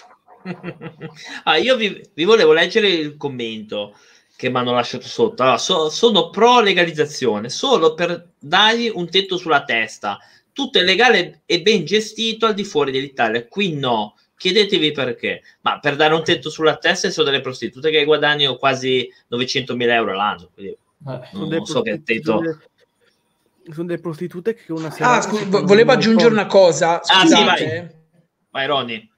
S1: ah, io vi, vi, volevo leggere il commento che mi hanno lasciato sotto. Allora, so, sono pro legalizzazione solo per dargli un tetto sulla testa tutto è legale e ben gestito al di fuori dell'Italia. Qui no. Chiedetevi perché. Ma per dare un tetto sulla testa sono delle prostitute che guadagnano quasi 900.000 euro l'anno. Quindi eh, non, non so che tetto...
S3: Sono delle prostitute che una
S5: sera... Ah, scu- volevo aggiungere una cosa.
S1: Scusate. Ah, sì, vai. Vai, Ronny.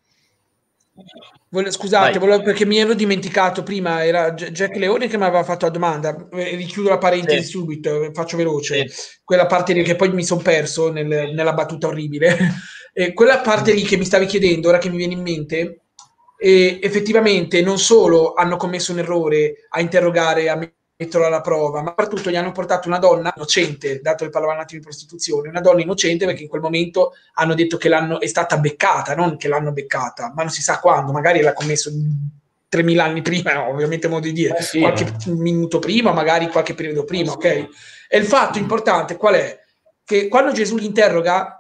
S5: Vole, scusate, volevo, perché mi ero dimenticato prima, era Jack Leone che mi aveva fatto la domanda, eh, richiudo la parentesi sì. subito, eh, faccio veloce, sì. quella parte lì che poi mi sono perso nel, nella battuta orribile, [laughs] e quella parte lì che mi stavi chiedendo, ora che mi viene in mente, effettivamente non solo hanno commesso un errore a interrogare a me metterlo alla prova, ma soprattutto gli hanno portato una donna innocente, dato che parlavano un attimo di prostituzione, una donna innocente perché in quel momento hanno detto che l'hanno, è stata beccata, non che l'hanno beccata, ma non si sa quando, magari l'ha commesso 3.000 anni prima, ovviamente modo di dire, eh sì, qualche eh. minuto prima, magari qualche periodo prima, ok? E il fatto importante qual è? Che quando Gesù li interroga,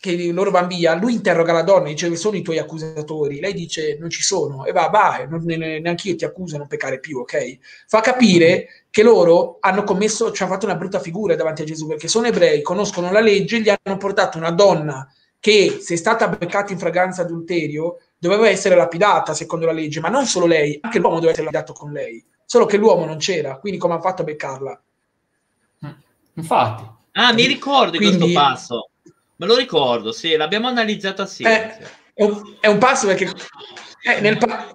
S5: che loro vanno via, lui interroga la donna e dice sono i tuoi accusatori, lei dice non ci sono e va, vai, neanche io ti accuso non peccare più, ok? Fa capire che loro hanno commesso, ci hanno fatto una brutta figura davanti a Gesù perché sono ebrei, conoscono la legge, gli hanno portato una donna che se è stata beccata in fragranza adulterio doveva essere lapidata secondo la legge, ma non solo lei, anche l'uomo doveva essere lapidato con lei, solo che l'uomo non c'era, quindi come hanno fatto a beccarla?
S2: Infatti.
S1: Ah, mi ricordo quindi, questo passo. Me lo ricordo, sì, l'abbiamo analizzato assieme.
S5: Eh, è, un, passo perché eh, nel pa-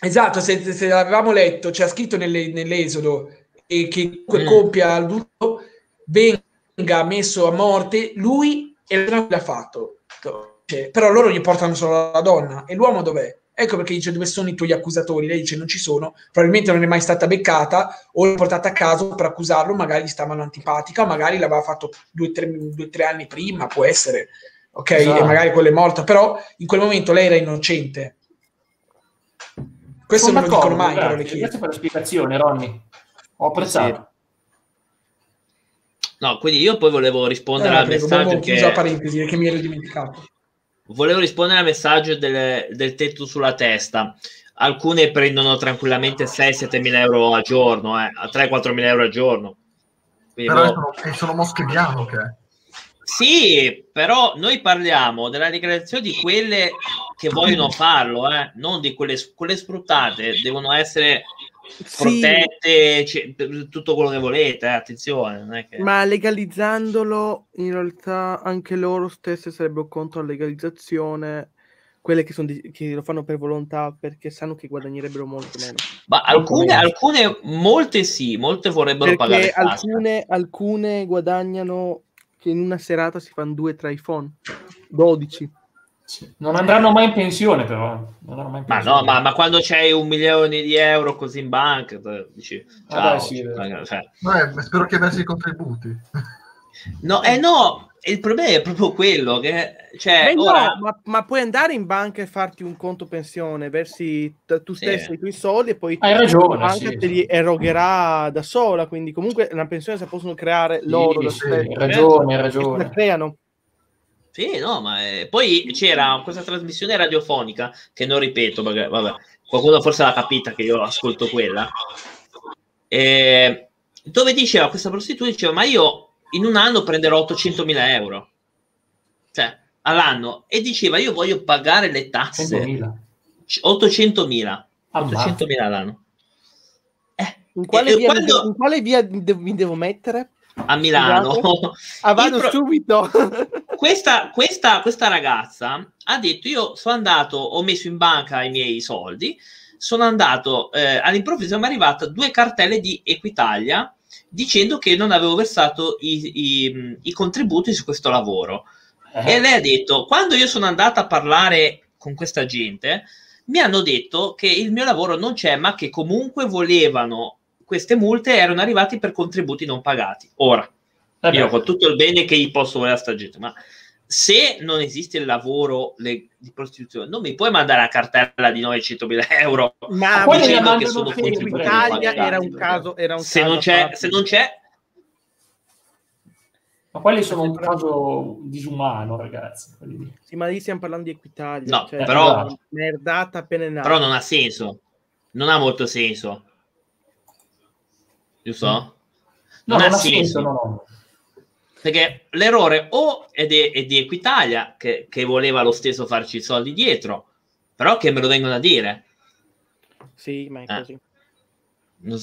S5: esatto, se, se, l'avevamo letto, c'è scritto nelle, nell'Esodo e che mm. compia adulto venga messo a morte lui e l'ha fatto. Cioè, però loro gli portano solo la donna e l'uomo dov'è? Ecco perché dice dove sono i tuoi accusatori? Lei dice non ci sono, probabilmente non è mai stata beccata o l'ho portata a caso per accusarlo, magari gli stavano antipatica o magari l'aveva fatto due o tre, tre, anni prima, può essere, ok? Esatto. E magari quello è morto, però in quel momento lei era innocente. Questo non lo dicono mai, però le
S2: Grazie per la spiegazione, Ronny. Ho apprezzato.
S1: Sì. No, quindi io poi volevo rispondere eh, al prego, messaggio che...
S5: parentesi, che mi ero dimenticato
S1: volevo rispondere al messaggio del, del tetto sulla testa. Alcune prendono tranquillamente 6-7 mila euro al giorno, eh, a 3-4 mila euro al giorno.
S4: Quindi, però boh. sono, sono mosche bianche.
S1: Sì, però noi parliamo della legalizzazione di quelle che vogliono farlo, eh, non di quelle, quelle sfruttate, devono essere protette, sì. c- tutto quello che volete, eh, attenzione. Che...
S3: Ma legalizzandolo, in realtà anche loro stesse sarebbero contro la legalizzazione, quelle che, di- che lo fanno per volontà, perché sanno che guadagnerebbero molto meno.
S1: Ma alcune, alcune molte sì, molte vorrebbero perché pagare.
S3: Alcune, alcune guadagnano che in una serata si fanno due tra iPhone, 12.
S2: Non andranno mai in pensione, però.
S1: In pensione. Ma no, ma, ma, quando c'hai un milione di euro così in banca, dici, ciao, ah, sì,
S4: cioè. Beh, spero che versi i contributi.
S1: No, eh no, il problema è proprio quello che cioè, Beh, ora...
S3: no, ma, ma, puoi andare in banca e farti un conto pensione, versi t- tu stesso sì. i tuoi soldi e poi
S2: Hai ragione,
S3: la banca sì, te li erogherà da sola, quindi comunque una pensione se possono creare loro
S2: sì, da sì, hai ragione, hai
S3: ragione. creano.
S1: Sì, no, ma eh, poi c'era questa trasmissione radiofonica che non ripeto perché vabbè, qualcuno forse l'ha capita che io ascolto quella. Eh, dove diceva questa prostituta diceva ma io in un anno prenderò 800.000 euro cioè all'anno e diceva io voglio pagare le tasse 800.000 800.000 all'anno
S3: eh, in, quale via, quando... in quale via mi devo mettere?
S1: a Milano.
S3: Ah, vado pro... subito. [laughs]
S1: questa, questa, questa ragazza ha detto: Io sono andato, ho messo in banca i miei soldi. Sono andato eh, all'improvviso, mi è arrivata due cartelle di Equitalia dicendo che non avevo versato i, i, i contributi su questo lavoro. Eh. E lei ha detto: Quando io sono andata a parlare con questa gente, mi hanno detto che il mio lavoro non c'è, ma che comunque volevano queste multe erano arrivate per contributi non pagati. Ora, Vabbè. io con tutto il bene che gli posso volere a sta gente, ma se non esiste il lavoro le, di prostituzione, non mi puoi mandare la cartella di 900.000 euro.
S3: Ma poi dicendo che sono in Italia era un caso, era un
S1: se,
S3: caso
S1: non c'è, se non c'è,
S2: ma quelli sono un caso disumano, ragazzi.
S3: Sì, ma lì stiamo parlando di Equitalia.
S1: No, cioè, però,
S3: merdata appena
S1: però non ha senso. Non ha molto senso giusto?
S2: No, non, non ha senso. senso no, no.
S1: Perché l'errore o è di, è di Equitalia, che, che, voleva lo stesso farci i soldi dietro, però che me lo vengono a dire.
S3: Sì, ma è eh. così.
S1: Non,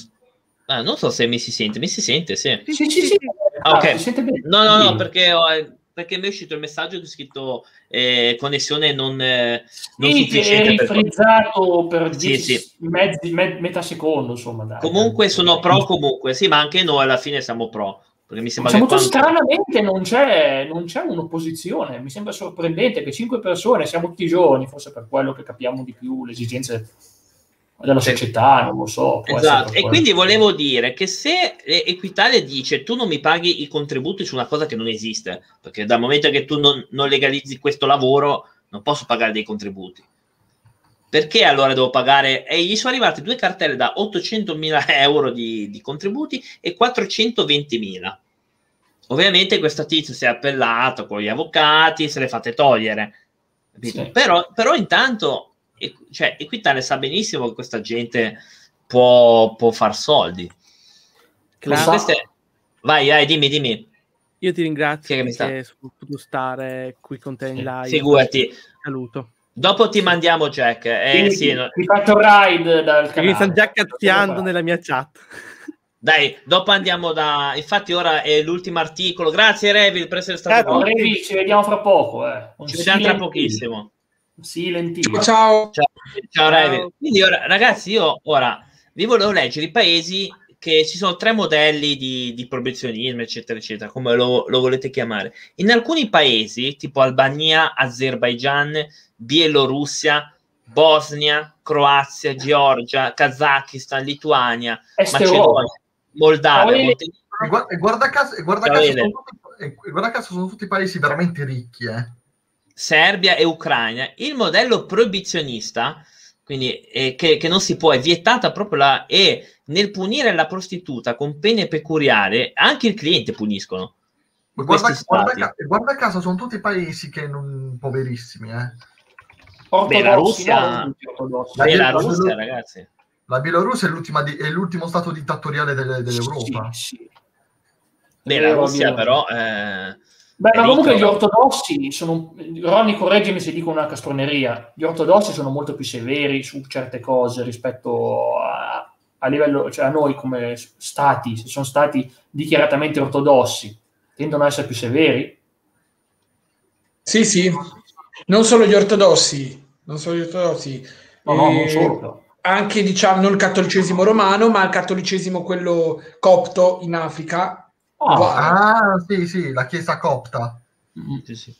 S1: eh, non, so se mi si sente, mi si sente, sì.
S2: Sì, sì, sì. sì.
S1: Ah, ok. No, no, no, perché ho, perché mi è uscito il messaggio che ho scritto eh, connessione non, eh, non
S2: sì, sufficiente. È frizzato per, per 10 sì, sì. Mezzi, me, metà secondo, insomma. Dai,
S1: comunque dai. sono pro comunque, sì, ma anche noi alla fine siamo pro. Perché mi sembra
S2: che quanto... stranamente non c'è, non c'è un'opposizione, mi sembra sorprendente che cinque persone, siamo tutti giovani, forse per quello che capiamo di più le esigenze della società, non lo so.
S1: Esatto. E quindi volevo dire che se Equitalia dice tu non mi paghi i contributi su una cosa che non esiste, perché dal momento che tu non, non legalizzi questo lavoro non posso pagare dei contributi. Perché allora devo pagare? E gli sono arrivate due cartelle da 800.000 euro di, di contributi e 420.000. Ovviamente questa tizia si è appellato con gli avvocati, se le fate togliere. Sì. Però, però, intanto, e, cioè, Equitale sa benissimo che questa gente può, può far soldi. Queste... Vai, vai, dimmi, dimmi.
S3: Io ti ringrazio che perché sono potuto stare qui con te in live.
S1: Figurati.
S3: Saluto.
S1: Dopo ti mandiamo Jack. Eh,
S2: Quindi, sì, no. Ti faccio ride dal canale.
S3: Mi stanno già cazziando nella mia chat.
S1: Dai, dopo andiamo da... Infatti ora è l'ultimo articolo. Grazie Revil per essere stato
S2: qui. Revil, ci vediamo fra poco. Eh.
S1: Ci vediamo tra pochissimo.
S2: Silentino.
S5: Ciao.
S1: Ciao, ciao Revil. Quindi ora, ragazzi, io ora vi volevo leggere i paesi che ci sono tre modelli di, di probezionismo, eccetera, eccetera, come lo, lo, volete chiamare. In alcuni paesi, tipo Albania, Azerbaijan, Bielorussia, Bosnia, Croazia, Georgia, Kazakistan, Lituania, Macedonia, Moldavia.
S4: E guarda, caso, guarda caso, sono tutti, guarda caso sono tutti paesi veramente ricchi, eh.
S1: Serbia e Ucraina. Il modello proibizionista quindi eh, che, che, non si può, è vietata proprio la... e nel punire la prostituta con pene peculiari, anche il cliente puniscono.
S4: Guarda, guarda, guarda, caso, sono tutti paesi che non poverissimi, eh.
S1: Beh, la Russia, la, la Russia, ragazzi.
S4: La Bielorussia è, di, è l'ultimo stato dittatoriale delle, dell'Europa. Sì, sì.
S1: Beh, la Russia però... Eh
S2: Beh, ma comunque gli ortodossi sono. Ronny, correggimi se dico una castroneria. Gli ortodossi sono molto più severi su certe cose rispetto a, a livello, cioè a noi come stati, se sono stati dichiaratamente ortodossi, tendono ad essere più severi.
S5: Sì, sì, non solo gli ortodossi, non solo gli ortodossi.
S2: No, no, non solo.
S5: Anche diciamo non il cattolicesimo romano, ma il cattolicesimo quello copto in Africa
S4: Oh, ah, sì, sì, la chiesa copta.
S1: Mm, sì, sì.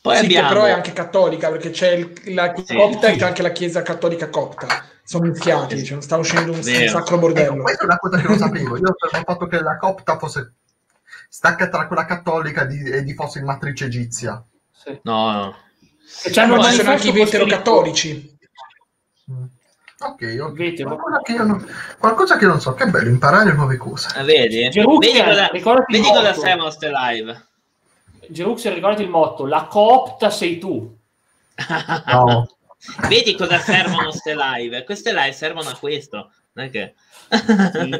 S5: Poi sì, abbiamo... però è anche cattolica, perché c'è il, la sì, copta sì. e c'è anche la chiesa cattolica copta. Sono mischiati, cioè, sta uscendo un Vero. sacro bordello. Ecco,
S4: questa è una cosa che non sapevo. Io ho fatto che la copta fosse stacca tra quella cattolica di, e di fosse in matrice egizia.
S1: Sì. No, no.
S5: E c'hanno no, ci sono anche i veterocattolici.
S4: Mm. Ok, ok. Qualcosa che, non, qualcosa che non so, che bello imparare nuove cose.
S1: Ah, vedi? Geruxia, vedi cosa, vedi cosa sei nostre live.
S2: Geruxia, ricordati il motto, la coopta sei tu. [laughs]
S1: No. vedi cosa servono queste live? Queste live servono a questo. Non è che...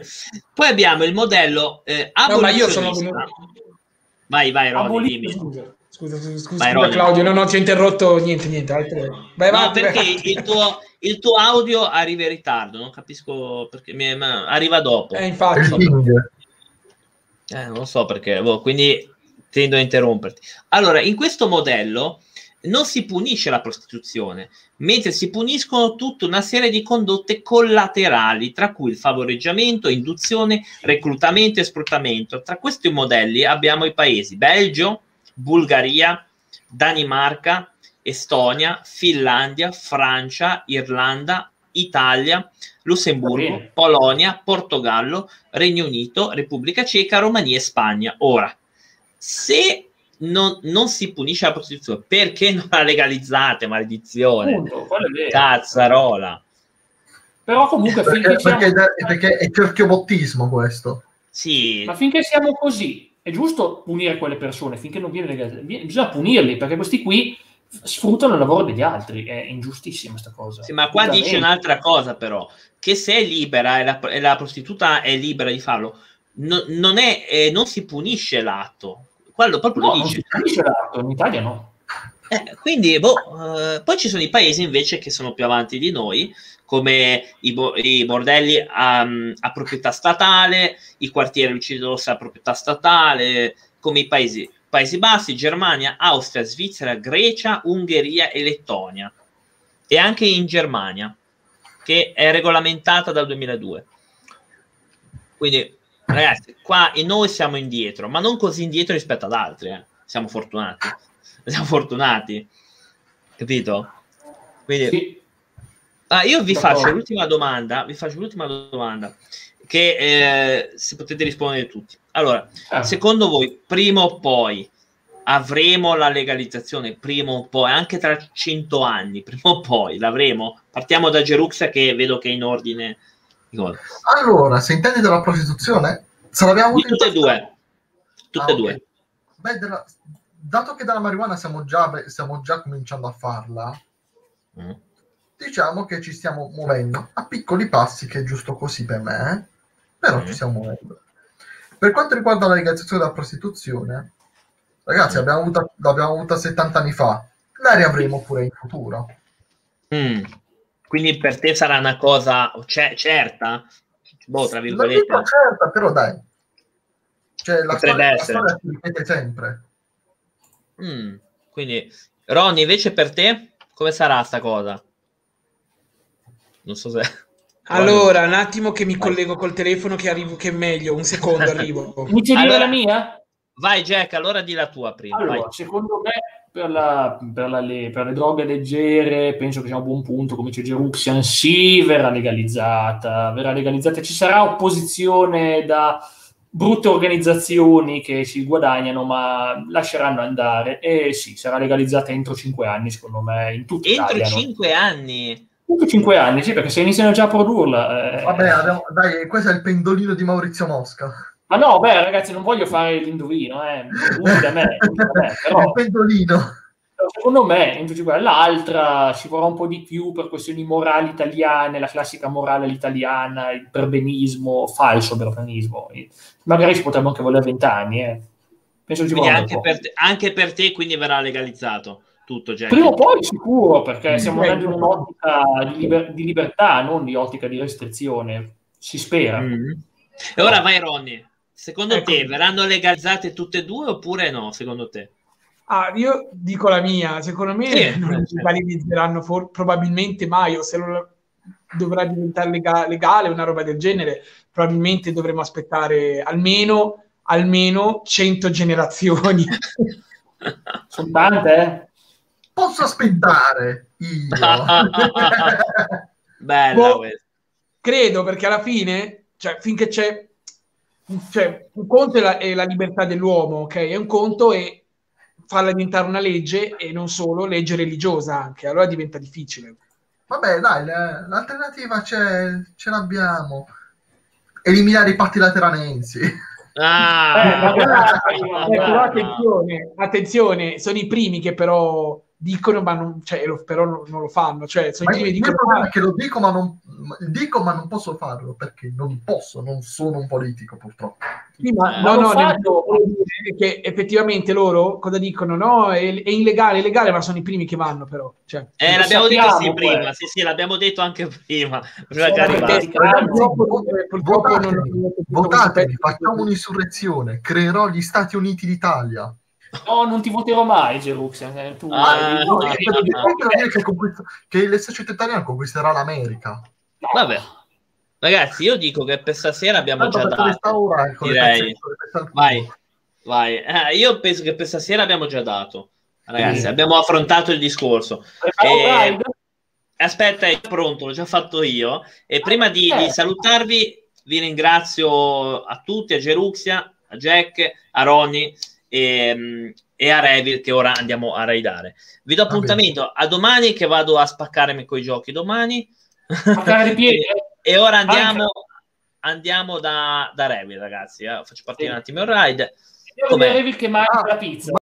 S1: sì. Poi abbiamo il modello eh,
S5: no, ma io sono
S1: Vai, vai, Rodi,
S5: Scusa, scusa, scusa, vai, Claudio, no, no, ti ho interrotto niente, niente. Altre...
S1: Vai, no, vai, perché vai. Il, tuo, il, tuo, audio arriva in ritardo, non capisco perché, mi, arriva dopo.
S5: Eh, infatti.
S1: Eh, non so perché, boh, quindi tendo a interromperti. Allora, in questo modello non si punisce la prostituzione, mentre si puniscono tutta una serie di condotte collaterali, tra cui il favoreggiamento, induzione, reclutamento e sfruttamento. Tra questi modelli abbiamo i paesi Belgio, Bulgaria, Danimarca, Estonia, Finlandia, Francia, Irlanda, Italia, Lussemburgo, Polonia, Portogallo, Regno Unito, Repubblica Ceca, Romania e Spagna. Ora, se non, non, si punisce la prostituzione, perché non la legalizzate? Maledizione, Punto, cazzarola.
S2: Però comunque
S4: perché, siamo... perché, perché è cerchiobottismo questo.
S1: Sì.
S2: Ma finché siamo così, è giusto punire quelle persone finché non viene legalizzato. Bisogna punirli perché questi qui sfruttano il lavoro degli altri. È ingiustissima questa cosa.
S1: Sì, ma qua dice un'altra cosa, però: che se è libera e la, e la prostituta è libera di farlo, no, non, è, eh, non si punisce l'atto. Quello proprio
S2: no,
S1: lo dice.
S2: Non si punisce l'atto, in Italia no.
S1: Eh, quindi, boh, eh, poi ci sono i paesi invece che sono più avanti di noi, come i, bo- i bordelli a, a, proprietà statale, i quartieri Rossa a proprietà statale, come i paesi, paesi Bassi, Germania, Austria, Svizzera, Grecia, Ungheria e Lettonia. E anche in Germania, che è regolamentata dal 2002. Quindi, ragazzi, qua e noi siamo indietro, ma non così indietro rispetto ad altri. Eh. Siamo fortunati. Siamo fortunati. Capito? Quindi... Sì Ah, io vi faccio l'ultima domanda, vi faccio l'ultima domanda, che eh, se potete rispondere tutti. Allora, ah. secondo voi, prima o poi avremo la legalizzazione, prima o poi, anche tra cento anni, prima o poi l'avremo? Partiamo da Geruxa che vedo che è in ordine.
S4: Allora, se intendi della prostituzione, se l'abbiamo
S1: di tutte e due. tutte e ah, due.
S4: Beh, della, dato che dalla marijuana stiamo già, stiamo già cominciando a farla, mm. Diciamo che ci stiamo muovendo a piccoli passi, che è giusto così per me, eh? però mm. ci stiamo muovendo. Per quanto riguarda la legalizzazione della prostituzione, ragazzi, mm. l'abbiamo avuta, l'abbiamo avuta 70 anni fa, la riavremo pure in futuro.
S1: Mm. Quindi per te sarà una cosa c- certa? Boh, tra virgolette. Non
S4: certa, però dai. Cioè, la storia, la storia si ripete sempre.
S1: Mm. Quindi, Ronny, invece per te, come sarà sta cosa? Non so se... [laughs]
S5: Allora, un attimo che mi collego col telefono che arrivo, che è meglio, un secondo arrivo. [laughs]
S2: Inizio allora, la mia?
S1: Vai Jack, allora di la tua prima.
S2: Allora,
S1: vai.
S2: secondo me per, la, per, la, le, per, le, droghe leggere penso che sia un buon punto, come c'è Geruxian, sì, verrà legalizzata, verrà legalizzata, ci sarà opposizione da brutte organizzazioni che si guadagnano ma lasceranno andare e sì, sarà legalizzata entro cinque anni secondo me in tutta
S1: Entro
S2: Italia,
S1: cinque no? anni?
S2: Entro cinque anni, sì, perché se iniziano già a produrla...
S4: Eh... Vabbè, abbiamo, dai, questo è il pendolino di Maurizio Mosca.
S2: Ma no, beh, ragazzi, non voglio fare l'indovino, eh. da me, da me [laughs] però...
S4: Il pendolino.
S2: Secondo me, l'altra ci vorrà un po' di più per questioni morali italiane, la classica morale italiana, il perbenismo, falso perbenismo. Magari ci potrebbe anche volere vent'anni, eh.
S1: Penso ci anche per, te, anche per te quindi verrà legalizzato tutto Jack.
S2: Prima o poi sicuro, perché mm. stiamo andando in un'ottica di, liber- di, libertà, non di ottica di restrizione. Si spera.
S1: Mm. E ora vai Ronny. Secondo ecco. te verranno legalizzate tutte e due oppure no? Secondo te?
S5: Ah, io dico la mia, secondo me sì, non certo. legalizzeranno for- probabilmente mai, o se lo dovrà diventare lega- legale, una roba del genere, probabilmente dovremo aspettare almeno, almeno 100 generazioni. [laughs]
S2: Sono tante, eh?
S4: Posso aspettare io? [laughs]
S1: Bella boh,
S5: Credo, perché alla fine, cioè, finché c'è cioè, un conto è la, è la, libertà dell'uomo, ok? È un conto è farla diventare una legge e non solo legge religiosa anche, allora diventa difficile.
S4: Vabbè, dai, l'alternativa c'è, ce l'abbiamo. Eliminare i patti lateranensi.
S1: Ah,
S5: eh, [laughs] eh, però attenzione, attenzione, sono i primi che però dicono, ma non, cioè, lo, però non, non, lo fanno. Cioè, sono
S4: ma
S5: i primi
S4: il
S5: dicono,
S4: problema è che lo dico ma, non, dico, ma non posso farlo perché non posso, non sono un politico purtroppo.
S5: Sì, ma, eh, no, no, fatto... che effettivamente loro cosa dicono? No, è, è, illegale, è illegale, ma sono i primi che vanno però. Cioè,
S1: eh, l'abbiamo detto sì prima, sì, sì, l'abbiamo detto anche prima.
S4: Votatemi, facciamo un'insurrezione, creerò gli Stati Uniti d'Italia.
S2: No, [laughs] non ti voterò mai, Geruxian. Eh, tu...
S4: Ah, no, ah, che, che l'esercito italiano conquisterà l'America.
S1: Vabbè. Ragazzi, io dico che per stasera abbiamo Tanto già dato. Ora, direi. Vai, vai. Eh, io penso che per stasera abbiamo già dato. Ragazzi, sì. abbiamo affrontato il discorso. E... Aspetta, è pronto, l'ho già fatto io. E prima di, di, salutarvi, vi ringrazio a tutti, a Geruxia, a Jack, a Ronnie e, ehm, e a Revil che ora andiamo a raidare. Vi do appuntamento a domani che vado a spaccarmi coi giochi domani. [laughs] e, e ora andiamo, andiamo da, da Revil, ragazzi. Eh. Faccio partire sì. un attimo il ride.
S2: Come... Revil che mangia la pizza.